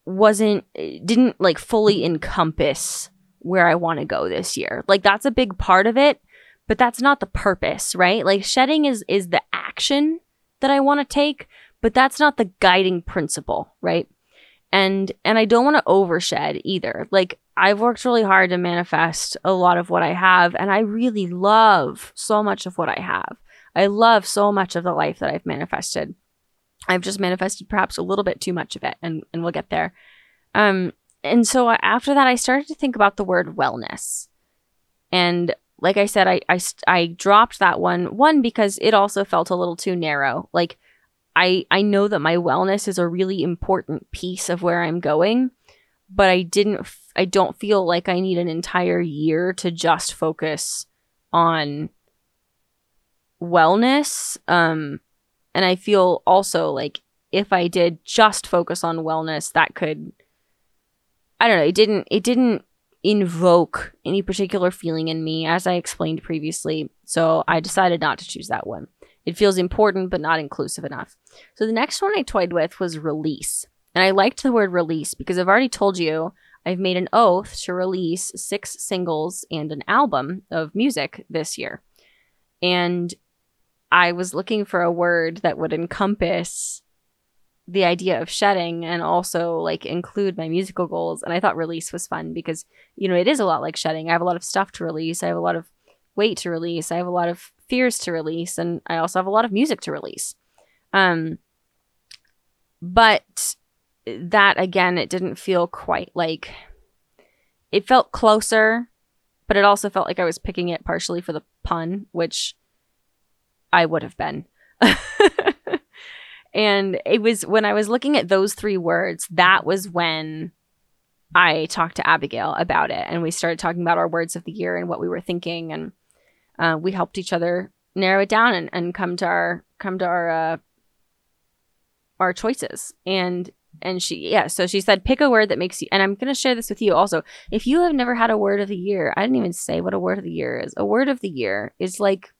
wasn't, didn't like fully encompass where I want to go this year. Like that's a big part of it, but that's not the purpose, right? Like shedding is, is the action that I want to take, but that's not the guiding principle, right? And and I don't want to overshed either. Like I've worked really hard to manifest a lot of what I have and I really love so much of what I have. I love so much of the life that I've manifested. I've just manifested perhaps a little bit too much of it and and we'll get there. Um and so after that I started to think about the word wellness. And like I said, I, I, I dropped that one. One, because it also felt a little too narrow. Like, I I know that my wellness is a really important piece of where I'm going, but I didn't I don't feel like I need an entire year to just focus on wellness. Um and I feel also like if I did just focus on wellness, that could I don't know, it didn't it didn't invoke any particular feeling in me as I explained previously. So I decided not to choose that one. It feels important, but not inclusive enough. So the next one I toyed with was release. And I liked the word release because I've already told you I've made an oath to release six singles and an album of music this year. And I was looking for a word that would encompass the idea of shedding and also like include my musical goals. And I thought release was fun because, you know, it is a lot like shedding. I have a lot of stuff to release. I have a lot of weight to release. I have a lot of fears to release, and I also have a lot of music to release. Um, but that again, it didn't feel quite like it felt closer, but it also felt like I was picking it partially for the pun, which I would have been. and it was when I was looking at those three words, that was when I talked to Abigail about it, and we started talking about our words of the year and what we were thinking, and uh, we helped each other narrow it down and, and come to our come to our uh, our choices. And and she yeah so she said pick a word that makes you and i'm going to share this with you also. If you have never had a word of the year i didn't even say what a word of the year is. A word of the year is like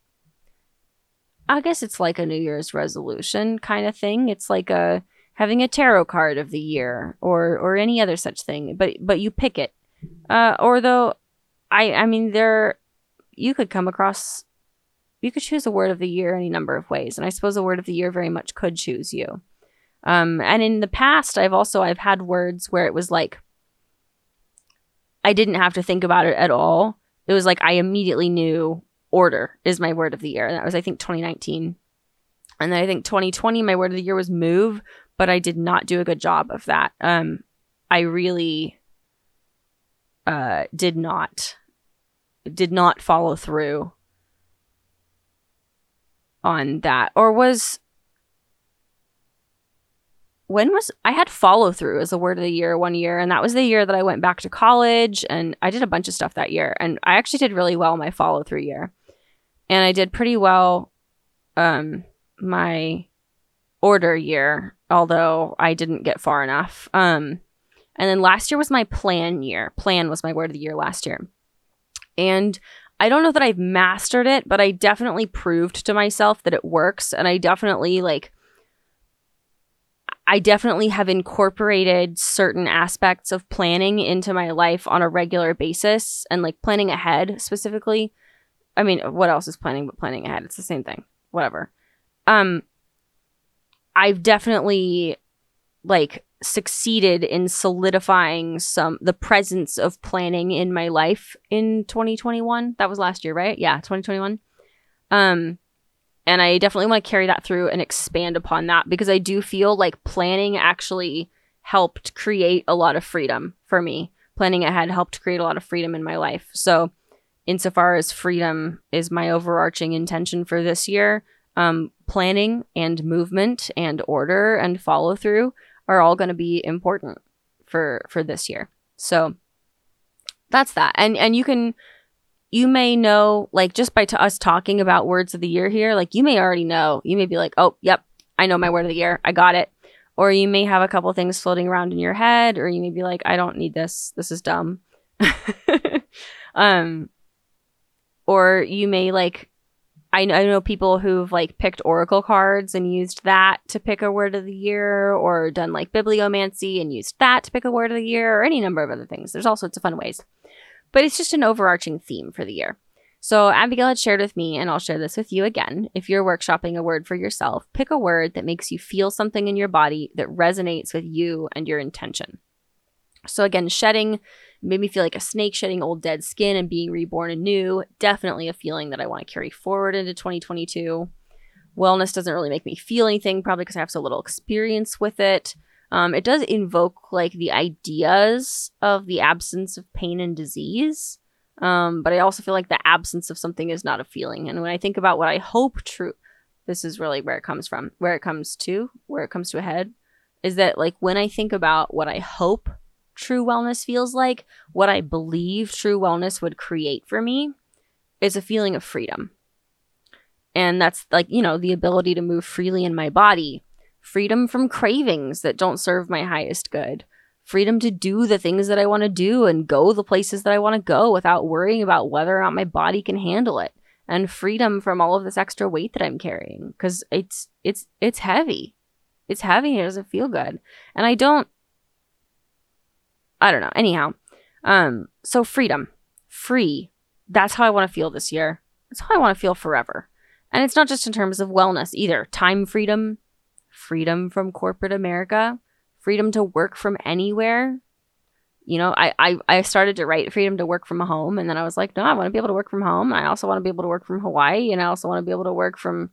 i guess it's like a new year's resolution kind of thing. It's like a having a tarot card of the year or or any other such thing but but you pick it. Uh or though i i mean there you could come across you could choose a word of the year any number of ways and i suppose a word of the year very much could choose you. Um, and in the past i've also i've had words where it was like i didn't have to think about it at all. It was like i immediately knew order is my word of the year. And that was i think 2019 and then i think 2020 my word of the year was move but i did not do a good job of that. Um, i really uh, did not did not follow through on that or was when was I had follow through as a word of the year one year, and that was the year that I went back to college, and I did a bunch of stuff that year, and I actually did really well my follow through year, and I did pretty well, um, my order year, although I didn't get far enough. Um, and then last year was my plan year. Plan was my word of the year last year, and I don't know that I've mastered it, but I definitely proved to myself that it works, and I definitely like I definitely have incorporated certain aspects of planning into my life on a regular basis and like planning ahead specifically. I mean, what else is planning but planning ahead? It's the same thing. Whatever. Um I've definitely like succeeded in solidifying some the presence of planning in my life in 2021. That was last year, right? Yeah, 2021. Um and I definitely want to carry that through and expand upon that because I do feel like planning actually helped create a lot of freedom for me. Planning ahead helped create a lot of freedom in my life. So, insofar as freedom is my overarching intention for this year, um, planning and movement and order and follow through are all going to be important for for this year. So that's that. And and you can you may know, like, just by t- us talking about words of the year here, like, you may already know. You may be like, oh, yep, I know my word of the year. I got it. Or you may have a couple things floating around in your head, or you may be like, I don't need this. This is dumb. um, or you may like, I know, I know people who've like picked oracle cards and used that to pick a word of the year, or done like bibliomancy and used that to pick a word of the year, or any number of other things. There's all sorts of fun ways but it's just an overarching theme for the year. So, Abigail had shared with me, and I'll share this with you again. If you're workshopping a word for yourself, pick a word that makes you feel something in your body that resonates with you and your intention. So, again, shedding made me feel like a snake shedding old dead skin and being reborn anew. Definitely a feeling that I want to carry forward into 2022. Wellness doesn't really make me feel anything, probably because I have so little experience with it. Um, it does invoke like the ideas of the absence of pain and disease. Um, but I also feel like the absence of something is not a feeling. And when I think about what I hope true, this is really where it comes from, where it comes to, where it comes to a head, is that like when I think about what I hope true wellness feels like, what I believe true wellness would create for me is a feeling of freedom. And that's like, you know, the ability to move freely in my body freedom from cravings that don't serve my highest good, freedom to do the things that I want to do and go the places that I want to go without worrying about whether or not my body can handle it, and freedom from all of this extra weight that I'm carrying because it's it's it's heavy. It's heavy. It doesn't feel good, and I don't. I don't know. Anyhow, um, so freedom, free. That's how I want to feel this year. That's how I want to feel forever. And it's not just in terms of wellness either. Time freedom, freedom from corporate America, freedom to work from anywhere. You know, I, I, I started to write freedom to work from home, and then I was like, no, I want to be able to work from home. I also want to be able to work from Hawaii, and I also want to be able to work from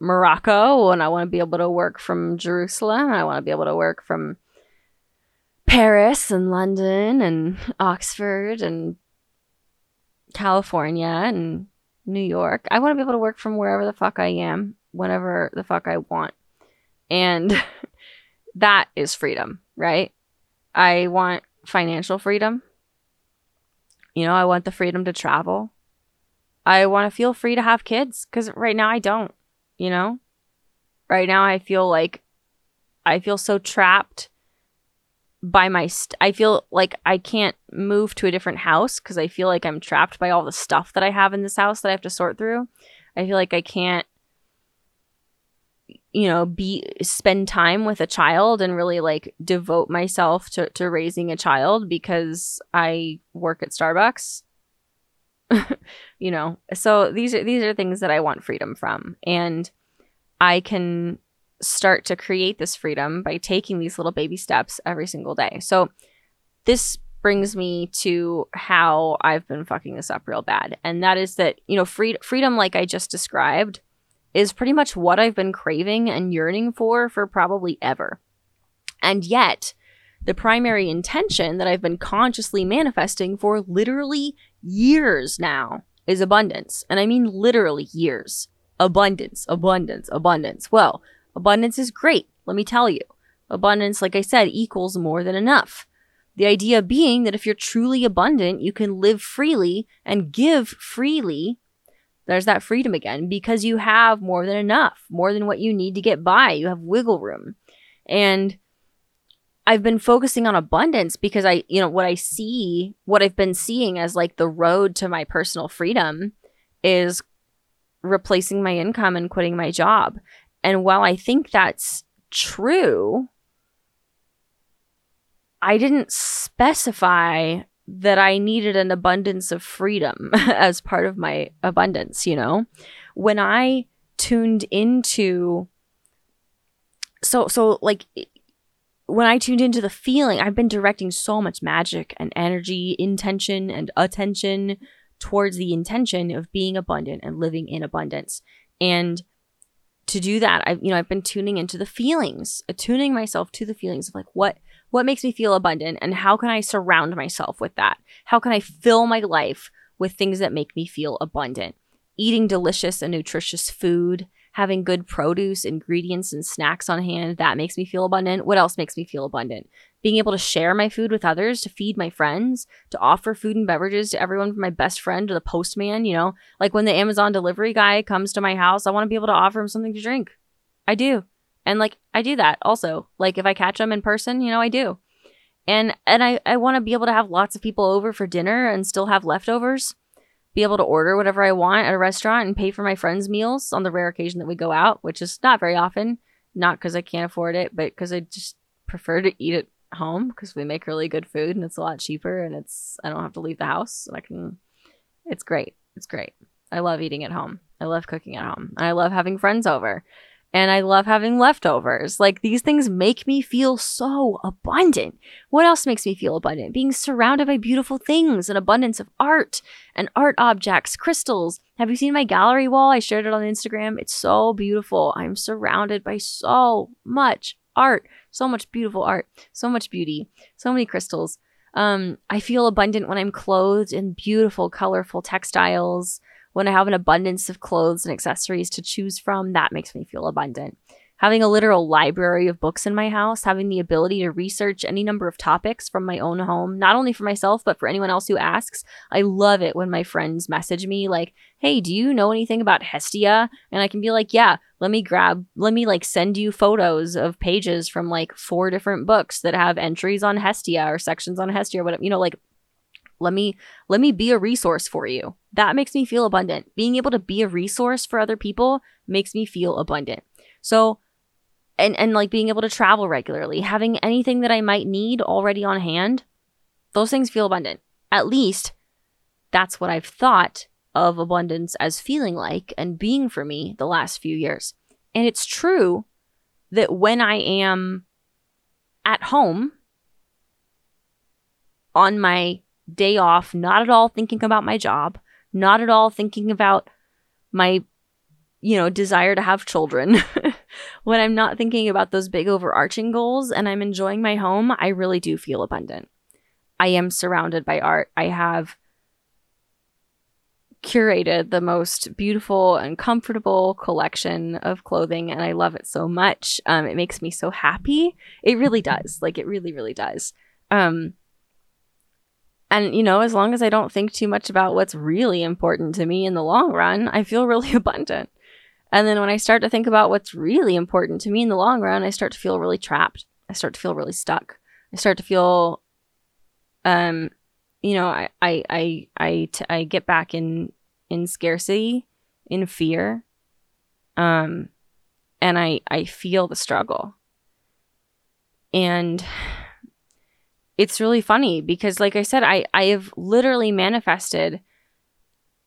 Morocco, and I want to be able to work from Jerusalem, and I want to be able to work from Paris and London and Oxford and California and New York. I want to be able to work from wherever the fuck I am whenever the fuck I want. And that is freedom, right? I want financial freedom. You know, I want the freedom to travel. I want to feel free to have kids because right now I don't, you know? Right now I feel like I feel so trapped by my st- I feel like I can't move to a different house because I feel like I'm trapped by all the stuff that I have in this house that I have to sort through. I feel like I can't you know be spend time with a child and really like devote myself to, to raising a child because i work at starbucks you know so these are these are things that i want freedom from and i can start to create this freedom by taking these little baby steps every single day so this brings me to how i've been fucking this up real bad and that is that you know free- freedom like i just described is pretty much what I've been craving and yearning for for probably ever. And yet, the primary intention that I've been consciously manifesting for literally years now is abundance. And I mean literally years. Abundance, abundance, abundance. Well, abundance is great. Let me tell you. Abundance, like I said, equals more than enough. The idea being that if you're truly abundant, you can live freely and give freely. There's that freedom again because you have more than enough, more than what you need to get by. You have wiggle room. And I've been focusing on abundance because I, you know, what I see, what I've been seeing as like the road to my personal freedom is replacing my income and quitting my job. And while I think that's true, I didn't specify that I needed an abundance of freedom as part of my abundance, you know? When I tuned into so so like when I tuned into the feeling, I've been directing so much magic and energy, intention and attention towards the intention of being abundant and living in abundance. And to do that, I've you know, I've been tuning into the feelings, uh, attuning myself to the feelings of like what what makes me feel abundant and how can I surround myself with that? How can I fill my life with things that make me feel abundant? Eating delicious and nutritious food, having good produce, ingredients, and snacks on hand, that makes me feel abundant. What else makes me feel abundant? Being able to share my food with others, to feed my friends, to offer food and beverages to everyone from my best friend to the postman, you know, like when the Amazon delivery guy comes to my house, I want to be able to offer him something to drink. I do. And like I do that also. Like if I catch them in person, you know, I do. And and I I want to be able to have lots of people over for dinner and still have leftovers. Be able to order whatever I want at a restaurant and pay for my friends' meals on the rare occasion that we go out, which is not very often. Not because I can't afford it, but because I just prefer to eat at home because we make really good food and it's a lot cheaper and it's I don't have to leave the house and I can. It's great. It's great. I love eating at home. I love cooking at home. I love having friends over and I love having leftovers. Like these things make me feel so abundant. What else makes me feel abundant? Being surrounded by beautiful things, an abundance of art and art objects, crystals. Have you seen my gallery wall? I shared it on Instagram. It's so beautiful. I'm surrounded by so much art, so much beautiful art, so much beauty, so many crystals. Um, I feel abundant when I'm clothed in beautiful, colorful textiles. When I have an abundance of clothes and accessories to choose from, that makes me feel abundant. Having a literal library of books in my house, having the ability to research any number of topics from my own home, not only for myself, but for anyone else who asks. I love it when my friends message me, like, hey, do you know anything about Hestia? And I can be like, yeah, let me grab, let me like send you photos of pages from like four different books that have entries on Hestia or sections on Hestia or whatever, you know, like let me let me be a resource for you. That makes me feel abundant. Being able to be a resource for other people makes me feel abundant. So and and like being able to travel regularly, having anything that I might need already on hand, those things feel abundant. At least that's what I've thought of abundance as feeling like and being for me the last few years. And it's true that when I am at home on my day off, not at all thinking about my job, not at all thinking about my, you know, desire to have children. when I'm not thinking about those big overarching goals and I'm enjoying my home, I really do feel abundant. I am surrounded by art. I have curated the most beautiful and comfortable collection of clothing and I love it so much. Um, it makes me so happy. It really does. Like it really, really does. Um, and, you know, as long as I don't think too much about what's really important to me in the long run, I feel really abundant. And then when I start to think about what's really important to me in the long run, I start to feel really trapped. I start to feel really stuck. I start to feel, um, you know, I, I, I, I, t- I get back in, in scarcity, in fear. Um, and I, I feel the struggle. And it's really funny because like I said, I, I have literally manifested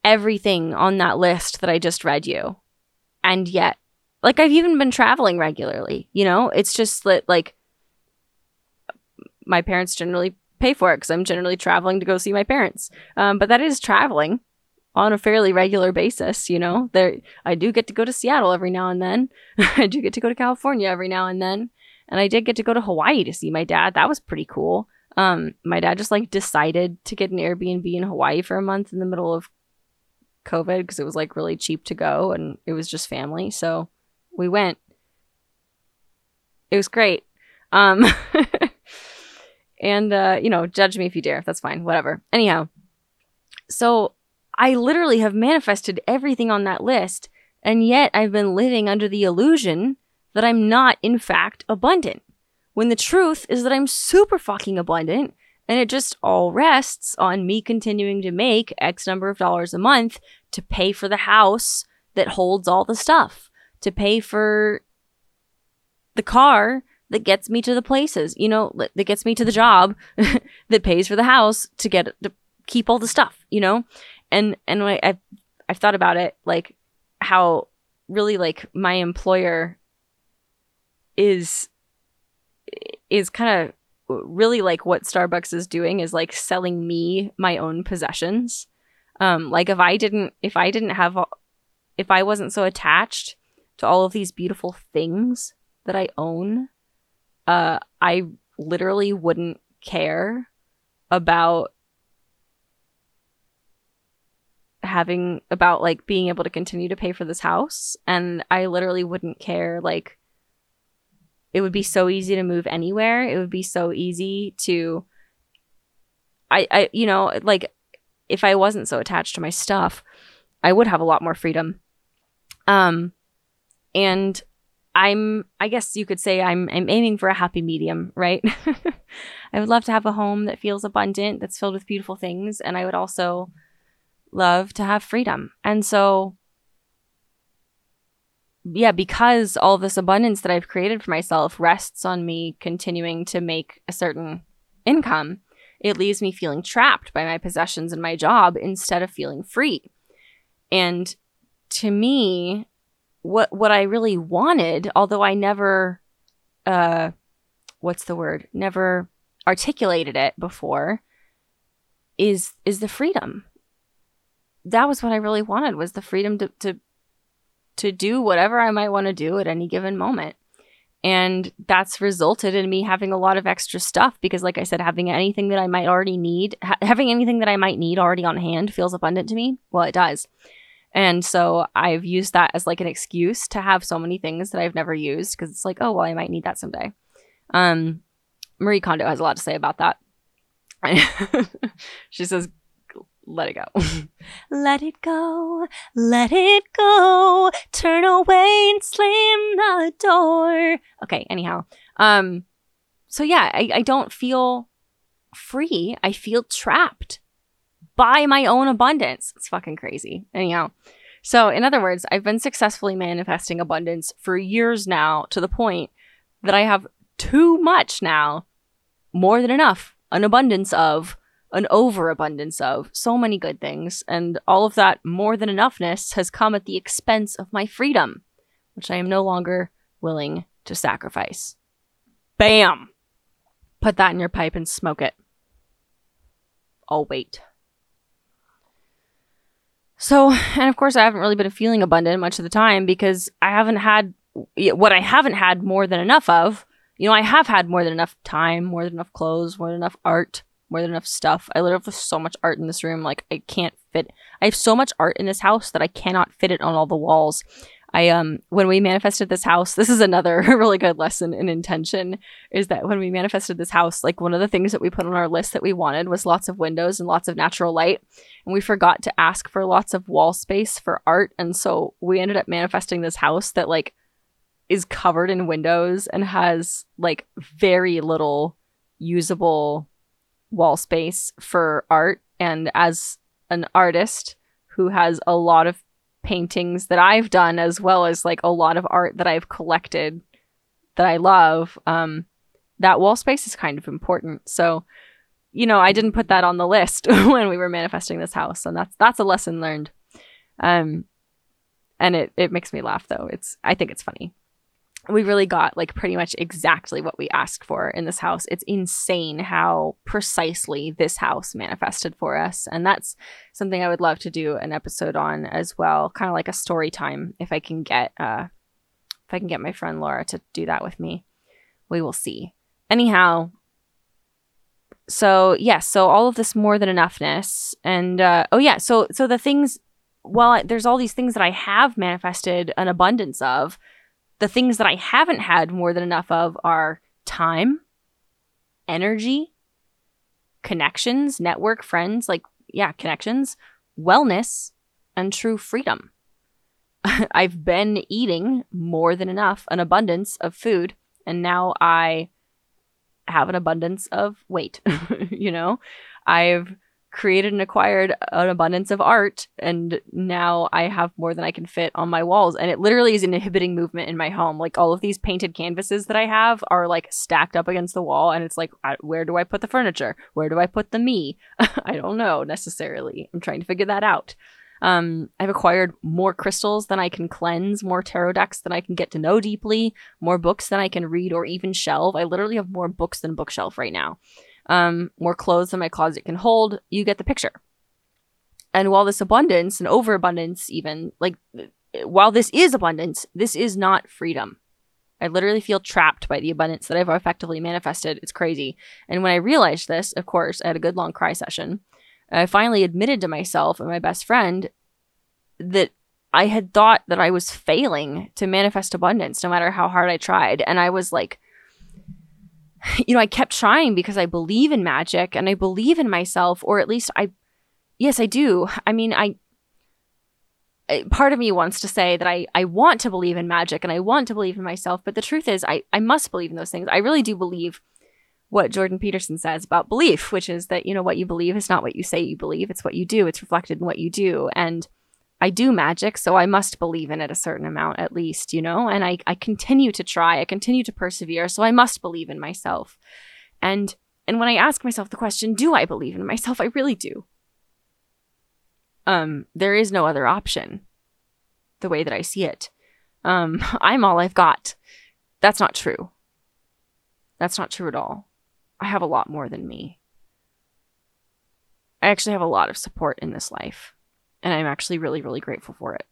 everything on that list that I just read you. And yet, like I've even been traveling regularly, you know? It's just that like my parents generally pay for it because I'm generally traveling to go see my parents. Um, but that is traveling on a fairly regular basis, you know. There I do get to go to Seattle every now and then. I do get to go to California every now and then. And I did get to go to Hawaii to see my dad. That was pretty cool. Um, my dad just like decided to get an Airbnb in Hawaii for a month in the middle of COVID because it was like really cheap to go and it was just family. So we went. It was great. Um, and, uh, you know, judge me if you dare. That's fine. Whatever. Anyhow, so I literally have manifested everything on that list. And yet I've been living under the illusion that I'm not, in fact, abundant. When the truth is that I'm super fucking abundant. And it just all rests on me continuing to make X number of dollars a month to pay for the house that holds all the stuff, to pay for the car that gets me to the places, you know, that gets me to the job, that pays for the house to get to keep all the stuff, you know, and and I, I've I've thought about it like how really like my employer is is kind of really like what Starbucks is doing is like selling me my own possessions. Um, like if I didn't if I didn't have if I wasn't so attached to all of these beautiful things that I own, uh, I literally wouldn't care about having about like being able to continue to pay for this house and I literally wouldn't care like it would be so easy to move anywhere it would be so easy to I I you know like if I wasn't so attached to my stuff I would have a lot more freedom um and I'm I guess you could say I'm I'm aiming for a happy medium, right? I would love to have a home that feels abundant, that's filled with beautiful things, and I would also love to have freedom. And so yeah, because all this abundance that I've created for myself rests on me continuing to make a certain income, it leaves me feeling trapped by my possessions and my job instead of feeling free. And to me, what what I really wanted, although I never uh what's the word? Never articulated it before is is the freedom. That was what I really wanted was the freedom to to to do whatever I might want to do at any given moment. And that's resulted in me having a lot of extra stuff because, like I said, having anything that I might already need, ha- having anything that I might need already on hand feels abundant to me. Well, it does. And so I've used that as like an excuse to have so many things that I've never used because it's like, oh, well, I might need that someday. Um, Marie Kondo has a lot to say about that. she says, let it go. let it go. Let it go. Turn away and slam the door. Okay, anyhow. Um, so yeah, I, I don't feel free. I feel trapped by my own abundance. It's fucking crazy. Anyhow. So, in other words, I've been successfully manifesting abundance for years now to the point that I have too much now, more than enough, an abundance of, an overabundance of so many good things. And all of that more than enoughness has come at the expense of my freedom, which I am no longer willing to sacrifice. Bam! Put that in your pipe and smoke it. I'll wait. So, and of course, I haven't really been feeling abundant much of the time because I haven't had what I haven't had more than enough of. You know, I have had more than enough time, more than enough clothes, more than enough art, more than enough stuff. I literally have so much art in this room. Like, I can't fit. I have so much art in this house that I cannot fit it on all the walls. I um when we manifested this house, this is another really good lesson in intention is that when we manifested this house, like one of the things that we put on our list that we wanted was lots of windows and lots of natural light, and we forgot to ask for lots of wall space for art, and so we ended up manifesting this house that like is covered in windows and has like very little usable wall space for art and as an artist who has a lot of paintings that I've done as well as like a lot of art that I've collected that I love, um, that wall space is kind of important. So, you know, I didn't put that on the list when we were manifesting this house, and that's that's a lesson learned. Um, and it it makes me laugh though. It's I think it's funny we really got like pretty much exactly what we asked for in this house. It's insane how precisely this house manifested for us. And that's something I would love to do an episode on as well, kind of like a story time if I can get uh if I can get my friend Laura to do that with me. We will see. Anyhow, so yes, yeah, so all of this more than enoughness and uh oh yeah, so so the things well, there's all these things that I have manifested an abundance of the things that I haven't had more than enough of are time, energy, connections, network, friends, like, yeah, connections, wellness, and true freedom. I've been eating more than enough, an abundance of food, and now I have an abundance of weight. you know, I've created and acquired an abundance of art and now I have more than I can fit on my walls. And it literally is inhibiting movement in my home. Like all of these painted canvases that I have are like stacked up against the wall and it's like where do I put the furniture? Where do I put the me? I don't know necessarily. I'm trying to figure that out. Um, I've acquired more crystals than I can cleanse, more tarot decks than I can get to know deeply, more books than I can read or even shelve. I literally have more books than bookshelf right now um, more clothes than my closet can hold. You get the picture. And while this abundance and overabundance, even like while this is abundance, this is not freedom. I literally feel trapped by the abundance that I've effectively manifested. It's crazy. And when I realized this, of course, I had a good long cry session. I finally admitted to myself and my best friend that I had thought that I was failing to manifest abundance no matter how hard I tried. And I was like you know, I kept trying because I believe in magic and I believe in myself, or at least I, yes, I do. I mean, I, part of me wants to say that I, I want to believe in magic and I want to believe in myself, but the truth is, I, I must believe in those things. I really do believe what Jordan Peterson says about belief, which is that, you know, what you believe is not what you say you believe, it's what you do, it's reflected in what you do. And I do magic, so I must believe in it a certain amount at least, you know? And I, I continue to try, I continue to persevere, so I must believe in myself. And and when I ask myself the question, do I believe in myself? I really do. Um, there is no other option, the way that I see it. Um, I'm all I've got. That's not true. That's not true at all. I have a lot more than me. I actually have a lot of support in this life and I'm actually really really grateful for it.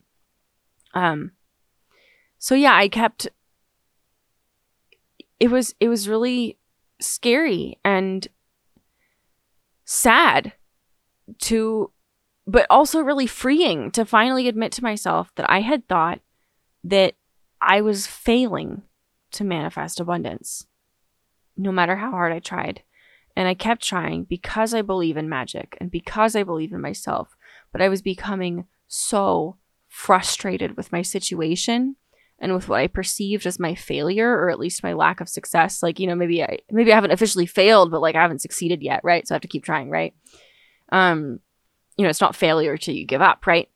Um so yeah, I kept it was it was really scary and sad to but also really freeing to finally admit to myself that I had thought that I was failing to manifest abundance no matter how hard I tried. And I kept trying because I believe in magic and because I believe in myself but I was becoming so frustrated with my situation and with what I perceived as my failure or at least my lack of success. Like, you know, maybe I maybe I haven't officially failed, but like I haven't succeeded yet, right? So I have to keep trying, right? Um, you know, it's not failure till you give up, right?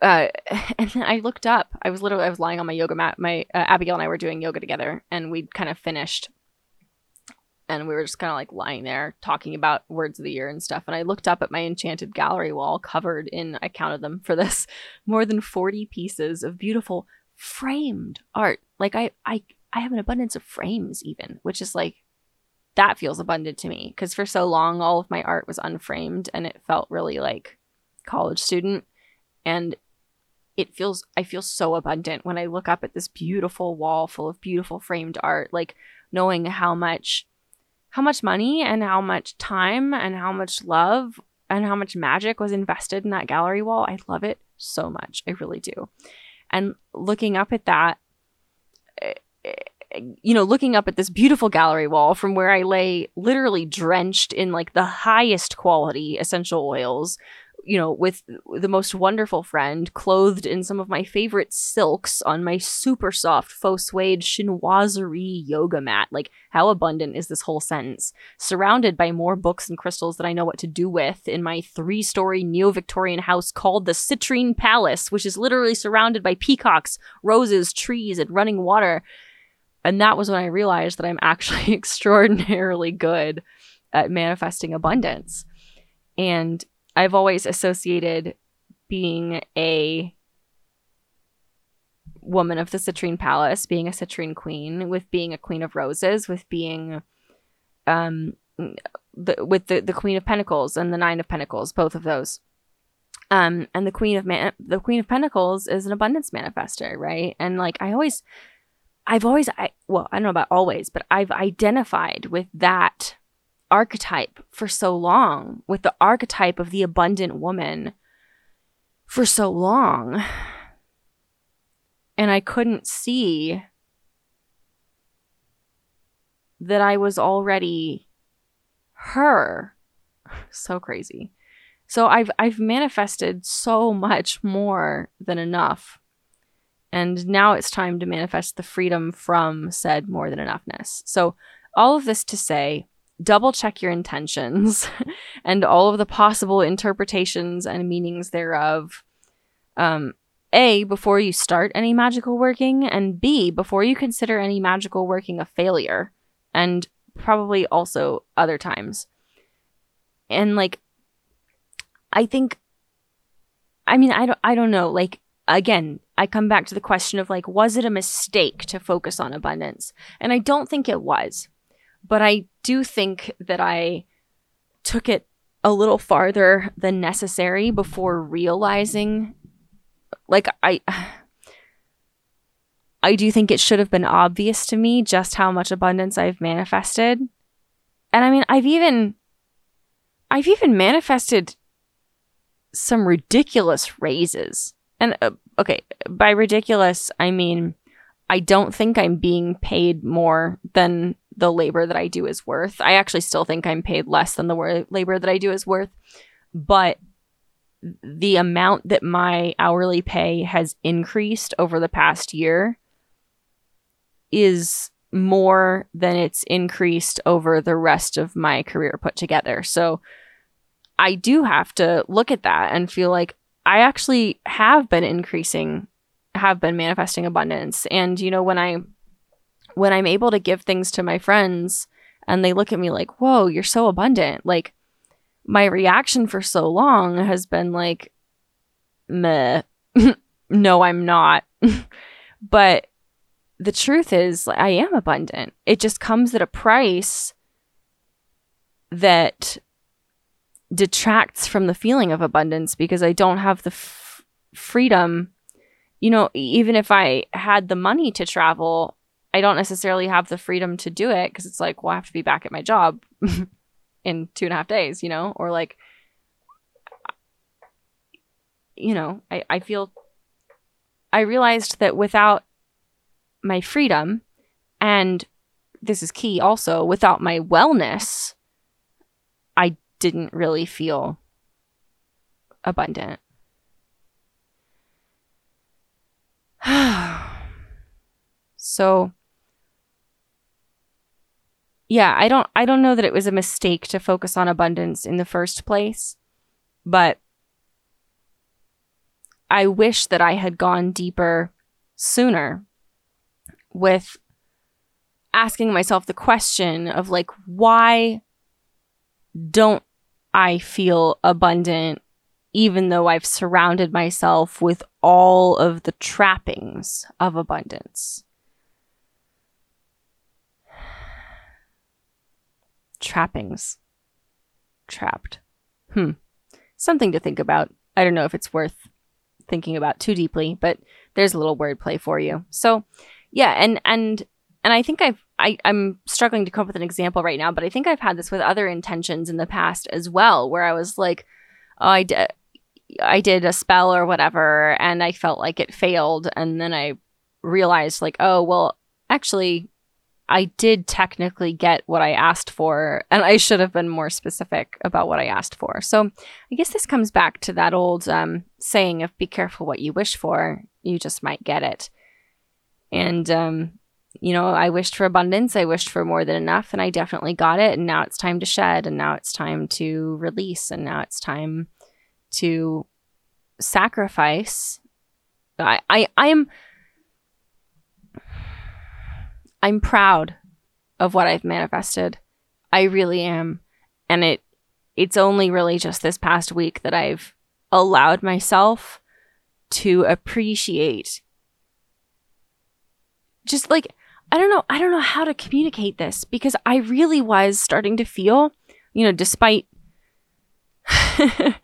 Uh, and then I looked up. I was literally I was lying on my yoga mat. My uh, Abigail and I were doing yoga together, and we'd kind of finished and we were just kind of like lying there talking about words of the year and stuff. And I looked up at my enchanted gallery wall covered in, I counted them for this, more than 40 pieces of beautiful framed art. Like I, I, I have an abundance of frames even, which is like, that feels abundant to me because for so long, all of my art was unframed and it felt really like college student. And it feels, I feel so abundant when I look up at this beautiful wall full of beautiful framed art, like knowing how much how much money and how much time and how much love and how much magic was invested in that gallery wall. I love it so much. I really do. And looking up at that, eh, you know, looking up at this beautiful gallery wall from where I lay literally drenched in like the highest quality essential oils, you know, with the most wonderful friend, clothed in some of my favorite silks on my super soft faux suede chinoiserie yoga mat. Like, how abundant is this whole sentence? Surrounded by more books and crystals that I know what to do with in my three story neo Victorian house called the Citrine Palace, which is literally surrounded by peacocks, roses, trees, and running water. And that was when I realized that I'm actually extraordinarily good at manifesting abundance. And I've always associated being a woman of the citrine palace, being a citrine queen, with being a queen of roses, with being um the, with the, the queen of pentacles and the nine of pentacles, both of those. Um, and the queen of man- the queen of pentacles is an abundance manifester, right? And like I always, I've always, I well, I don't know about always, but I've identified with that archetype for so long, with the archetype of the abundant woman for so long. And I couldn't see that I was already her. So crazy. So I've I've manifested so much more than enough. And now it's time to manifest the freedom from said more than enoughness. So all of this to say, double check your intentions and all of the possible interpretations and meanings thereof. Um, a, before you start any magical working, and B, before you consider any magical working a failure, and probably also other times. And like, I think, I mean, I don't, I don't know. Like, again, I come back to the question of like, was it a mistake to focus on abundance? And I don't think it was, but I do think that I took it a little farther than necessary before realizing, like, I. I do think it should have been obvious to me just how much abundance I've manifested. And I mean, I've even I've even manifested some ridiculous raises. And uh, okay, by ridiculous, I mean I don't think I'm being paid more than the labor that I do is worth. I actually still think I'm paid less than the wor- labor that I do is worth, but the amount that my hourly pay has increased over the past year is more than it's increased over the rest of my career put together. So I do have to look at that and feel like I actually have been increasing, have been manifesting abundance. And, you know, when I, when I'm able to give things to my friends and they look at me like, whoa, you're so abundant, like my reaction for so long has been like, meh, no, I'm not. but the truth is, I am abundant. It just comes at a price that detracts from the feeling of abundance because I don't have the f- freedom. You know, even if I had the money to travel, I don't necessarily have the freedom to do it because it's like, well, I have to be back at my job in two and a half days, you know, or like, you know, I, I feel, I realized that without my freedom and this is key also without my wellness, I didn't really feel abundant. so yeah, I don't I don't know that it was a mistake to focus on abundance in the first place, but I wish that I had gone deeper sooner with asking myself the question of like why don't I feel abundant even though I've surrounded myself with all of the trappings of abundance. Trappings. Trapped. Hmm. Something to think about. I don't know if it's worth thinking about too deeply, but there's a little wordplay for you. So, yeah, and and and I think I've I, I'm struggling to come up with an example right now, but I think I've had this with other intentions in the past as well, where I was like, oh, I did, I did a spell or whatever, and I felt like it failed, and then I realized like, oh, well, actually, I did technically get what I asked for, and I should have been more specific about what I asked for. So I guess this comes back to that old um, saying of "Be careful what you wish for; you just might get it." And um, you know, I wished for abundance. I wished for more than enough, and I definitely got it. And now it's time to shed, and now it's time to release, and now it's time to sacrifice. I, I, I'm, I'm proud of what I've manifested. I really am, and it, it's only really just this past week that I've allowed myself to appreciate just like I don't know. I don't know how to communicate this because I really was starting to feel, you know, despite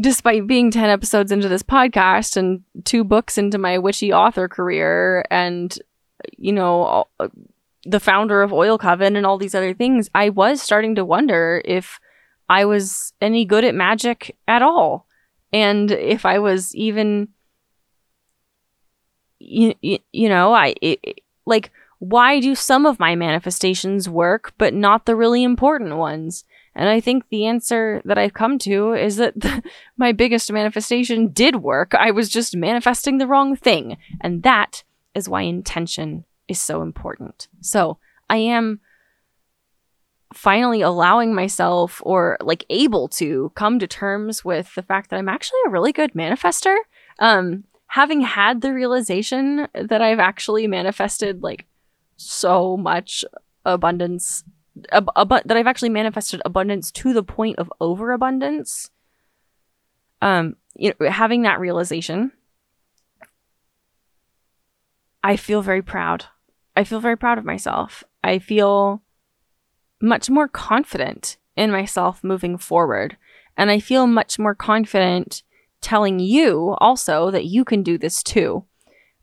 despite being 10 episodes into this podcast and two books into my witchy author career and you know, uh, the founder of Oil Coven and all these other things, I was starting to wonder if I was any good at magic at all and if I was even you, you, you know, I it, like why do some of my manifestations work, but not the really important ones? And I think the answer that I've come to is that the, my biggest manifestation did work. I was just manifesting the wrong thing. And that is why intention is so important. So I am finally allowing myself or like able to come to terms with the fact that I'm actually a really good manifester. Um, having had the realization that I've actually manifested like so much abundance ab- ab- that I've actually manifested abundance to the point of overabundance. Um, you know, having that realization, I feel very proud. I feel very proud of myself. I feel much more confident in myself moving forward. And I feel much more confident telling you also that you can do this too.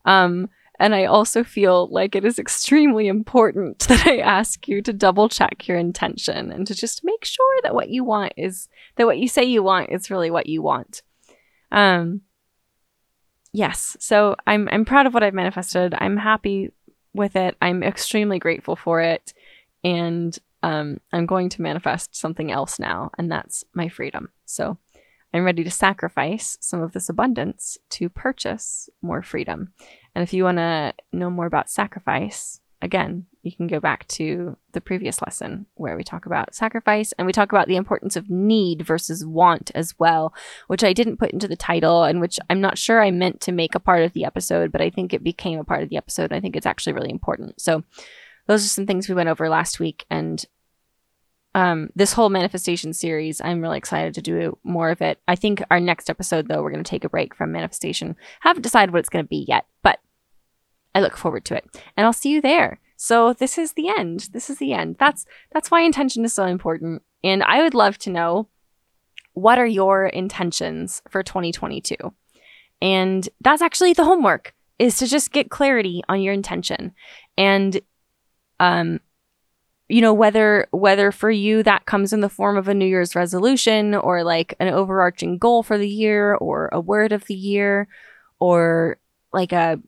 Um, and I also feel like it is extremely important that I ask you to double check your intention and to just make sure that what you want is that what you say you want is really what you want. Um yes, so I'm I'm proud of what I've manifested. I'm happy with it. I'm extremely grateful for it and um I'm going to manifest something else now and that's my freedom. So I'm ready to sacrifice some of this abundance to purchase more freedom. And if you want to know more about sacrifice, again, you can go back to the previous lesson where we talk about sacrifice and we talk about the importance of need versus want as well, which I didn't put into the title and which I'm not sure I meant to make a part of the episode, but I think it became a part of the episode. I think it's actually really important. So, those are some things we went over last week and um, this whole manifestation series, I'm really excited to do more of it. I think our next episode, though, we're going to take a break from manifestation. Haven't decided what it's going to be yet, but I look forward to it, and I'll see you there. So this is the end. This is the end. That's that's why intention is so important, and I would love to know what are your intentions for 2022, and that's actually the homework is to just get clarity on your intention, and um, you know whether whether for you that comes in the form of a new year's resolution or like an overarching goal for the year or a word of the year or like a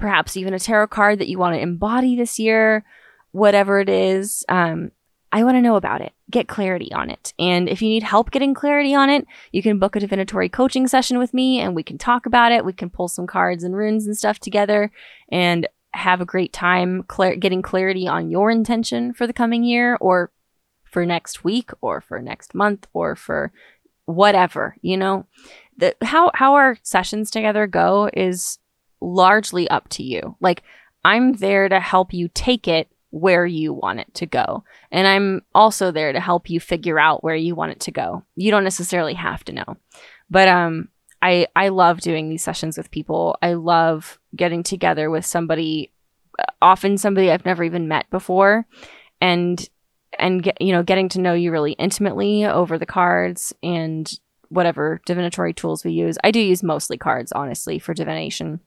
perhaps even a tarot card that you want to embody this year whatever it is um, i want to know about it. Get clarity on it. And if you need help getting clarity on it you can book a divinatory coaching session with me and we can talk about it. We can pull some cards and runes and stuff together and have a great time cl- getting clarity on your intention for the coming year or for next week or for next month or for whatever, you know. The how how our sessions together go is largely up to you. Like I'm there to help you take it where you want it to go. And I'm also there to help you figure out where you want it to go. You don't necessarily have to know. But um I I love doing these sessions with people. I love getting together with somebody, often somebody I've never even met before, and and get, you know getting to know you really intimately over the cards and whatever divinatory tools we use. I do use mostly cards, honestly, for divination.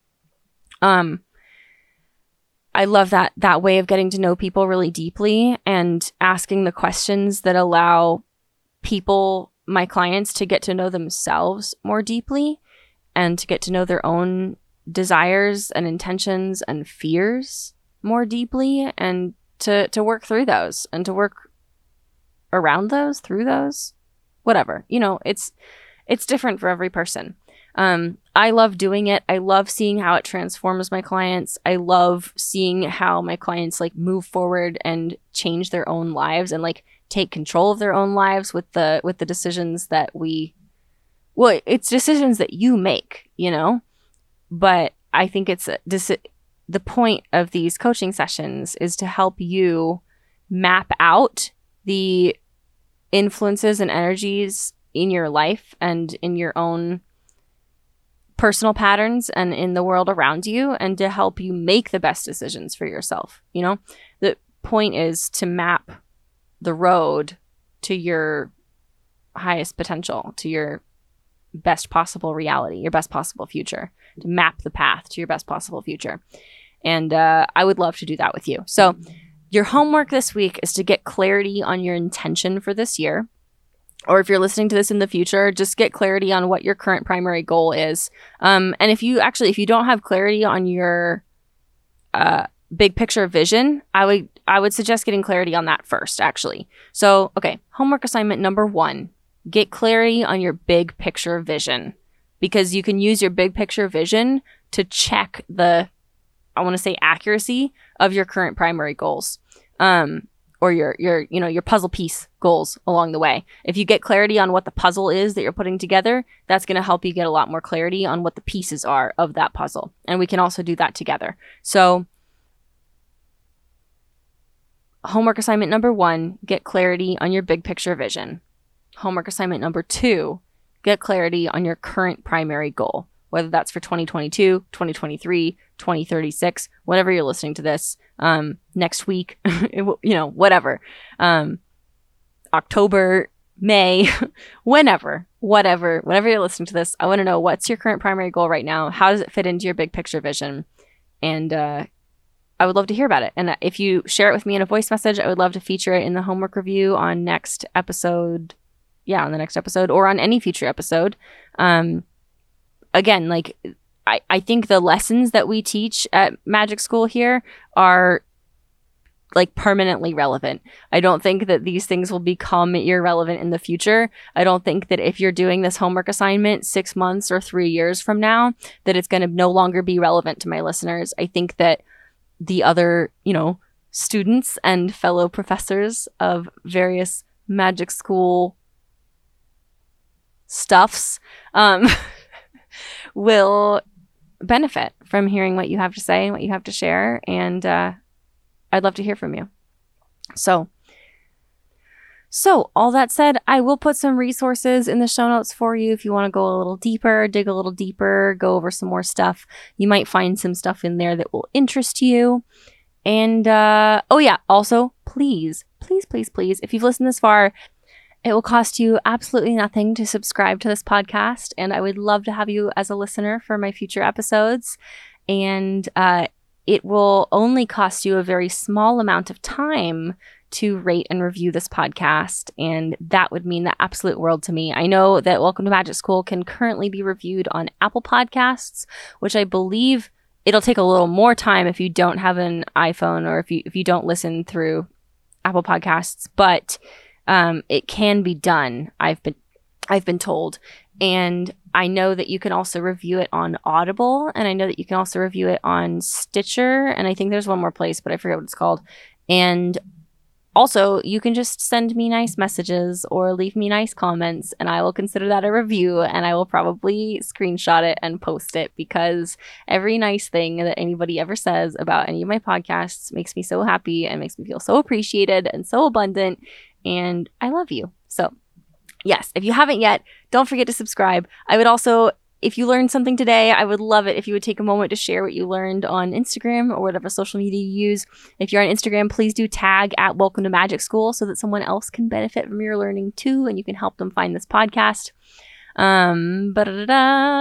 Um, I love that that way of getting to know people really deeply and asking the questions that allow people my clients to get to know themselves more deeply and to get to know their own desires and intentions and fears more deeply and to to work through those and to work around those through those whatever. You know it's it's different for every person um, i love doing it. I love seeing how it transforms my clients. I love seeing how my clients like move forward and change their own lives and like take control of their own lives with the with the decisions that we well it's decisions that you make you know? But i think it's this the point of these coaching sessions is to help you map out the influences and energies in your life and in your own personal patterns and in the world around you and to help you make the best decisions for yourself you know the point is to map the road to your highest potential, to your best possible reality, your best possible future, to map the path to your best possible future. And uh, I would love to do that with you. So, your homework this week is to get clarity on your intention for this year. Or if you're listening to this in the future, just get clarity on what your current primary goal is. Um, and if you actually, if you don't have clarity on your uh, big picture vision, I would I would suggest getting clarity on that first actually. So, okay, homework assignment number 1. Get clarity on your big picture vision because you can use your big picture vision to check the I want to say accuracy of your current primary goals. Um or your your you know your puzzle piece goals along the way. If you get clarity on what the puzzle is that you're putting together, that's going to help you get a lot more clarity on what the pieces are of that puzzle. And we can also do that together. So homework assignment number 1, get clarity on your big picture vision. Homework assignment number 2, get clarity on your current primary goal whether that's for 2022, 2023, 2036, whenever you're listening to this, um, next week, you know, whatever, um, October, May, whenever, whatever, whenever you're listening to this, I want to know what's your current primary goal right now? How does it fit into your big picture vision? And, uh, I would love to hear about it. And if you share it with me in a voice message, I would love to feature it in the homework review on next episode. Yeah, on the next episode or on any future episode. Um, again, like I, I think the lessons that we teach at Magic School here are like permanently relevant. I don't think that these things will become irrelevant in the future. I don't think that if you're doing this homework assignment six months or three years from now, that it's going to no longer be relevant to my listeners. I think that the other, you know, students and fellow professors of various magic school stuffs um, will benefit from hearing what you have to say and what you have to share. And uh, I'd love to hear from you. So, so all that said, I will put some resources in the show notes for you if you want to go a little deeper, dig a little deeper, go over some more stuff. You might find some stuff in there that will interest you. And uh, oh yeah, also please, please, please, please, if you've listened this far, it will cost you absolutely nothing to subscribe to this podcast, and I would love to have you as a listener for my future episodes. And uh, it will only cost you a very small amount of time to rate and review this podcast, and that would mean the absolute world to me. I know that Welcome to Magic School can currently be reviewed on Apple Podcasts, which I believe it'll take a little more time if you don't have an iPhone or if you if you don't listen through Apple Podcasts, but um, it can be done. I've been I've been told, and I know that you can also review it on Audible, and I know that you can also review it on Stitcher, and I think there's one more place, but I forget what it's called. And also, you can just send me nice messages or leave me nice comments, and I will consider that a review and I will probably screenshot it and post it because every nice thing that anybody ever says about any of my podcasts makes me so happy and makes me feel so appreciated and so abundant and I love you. So, yes, if you haven't yet, don't forget to subscribe. I would also, if you learned something today, I would love it if you would take a moment to share what you learned on Instagram or whatever social media you use. If you're on Instagram, please do tag at Welcome to Magic School so that someone else can benefit from your learning too and you can help them find this podcast. Um, but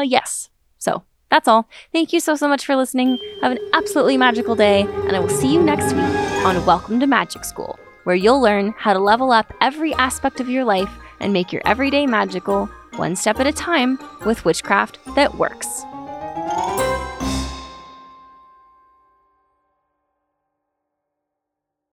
yes. So that's all. Thank you so, so much for listening. Have an absolutely magical day, and I will see you next week on Welcome to Magic School where you'll learn how to level up every aspect of your life and make your everyday magical, one step at a time, with witchcraft that works.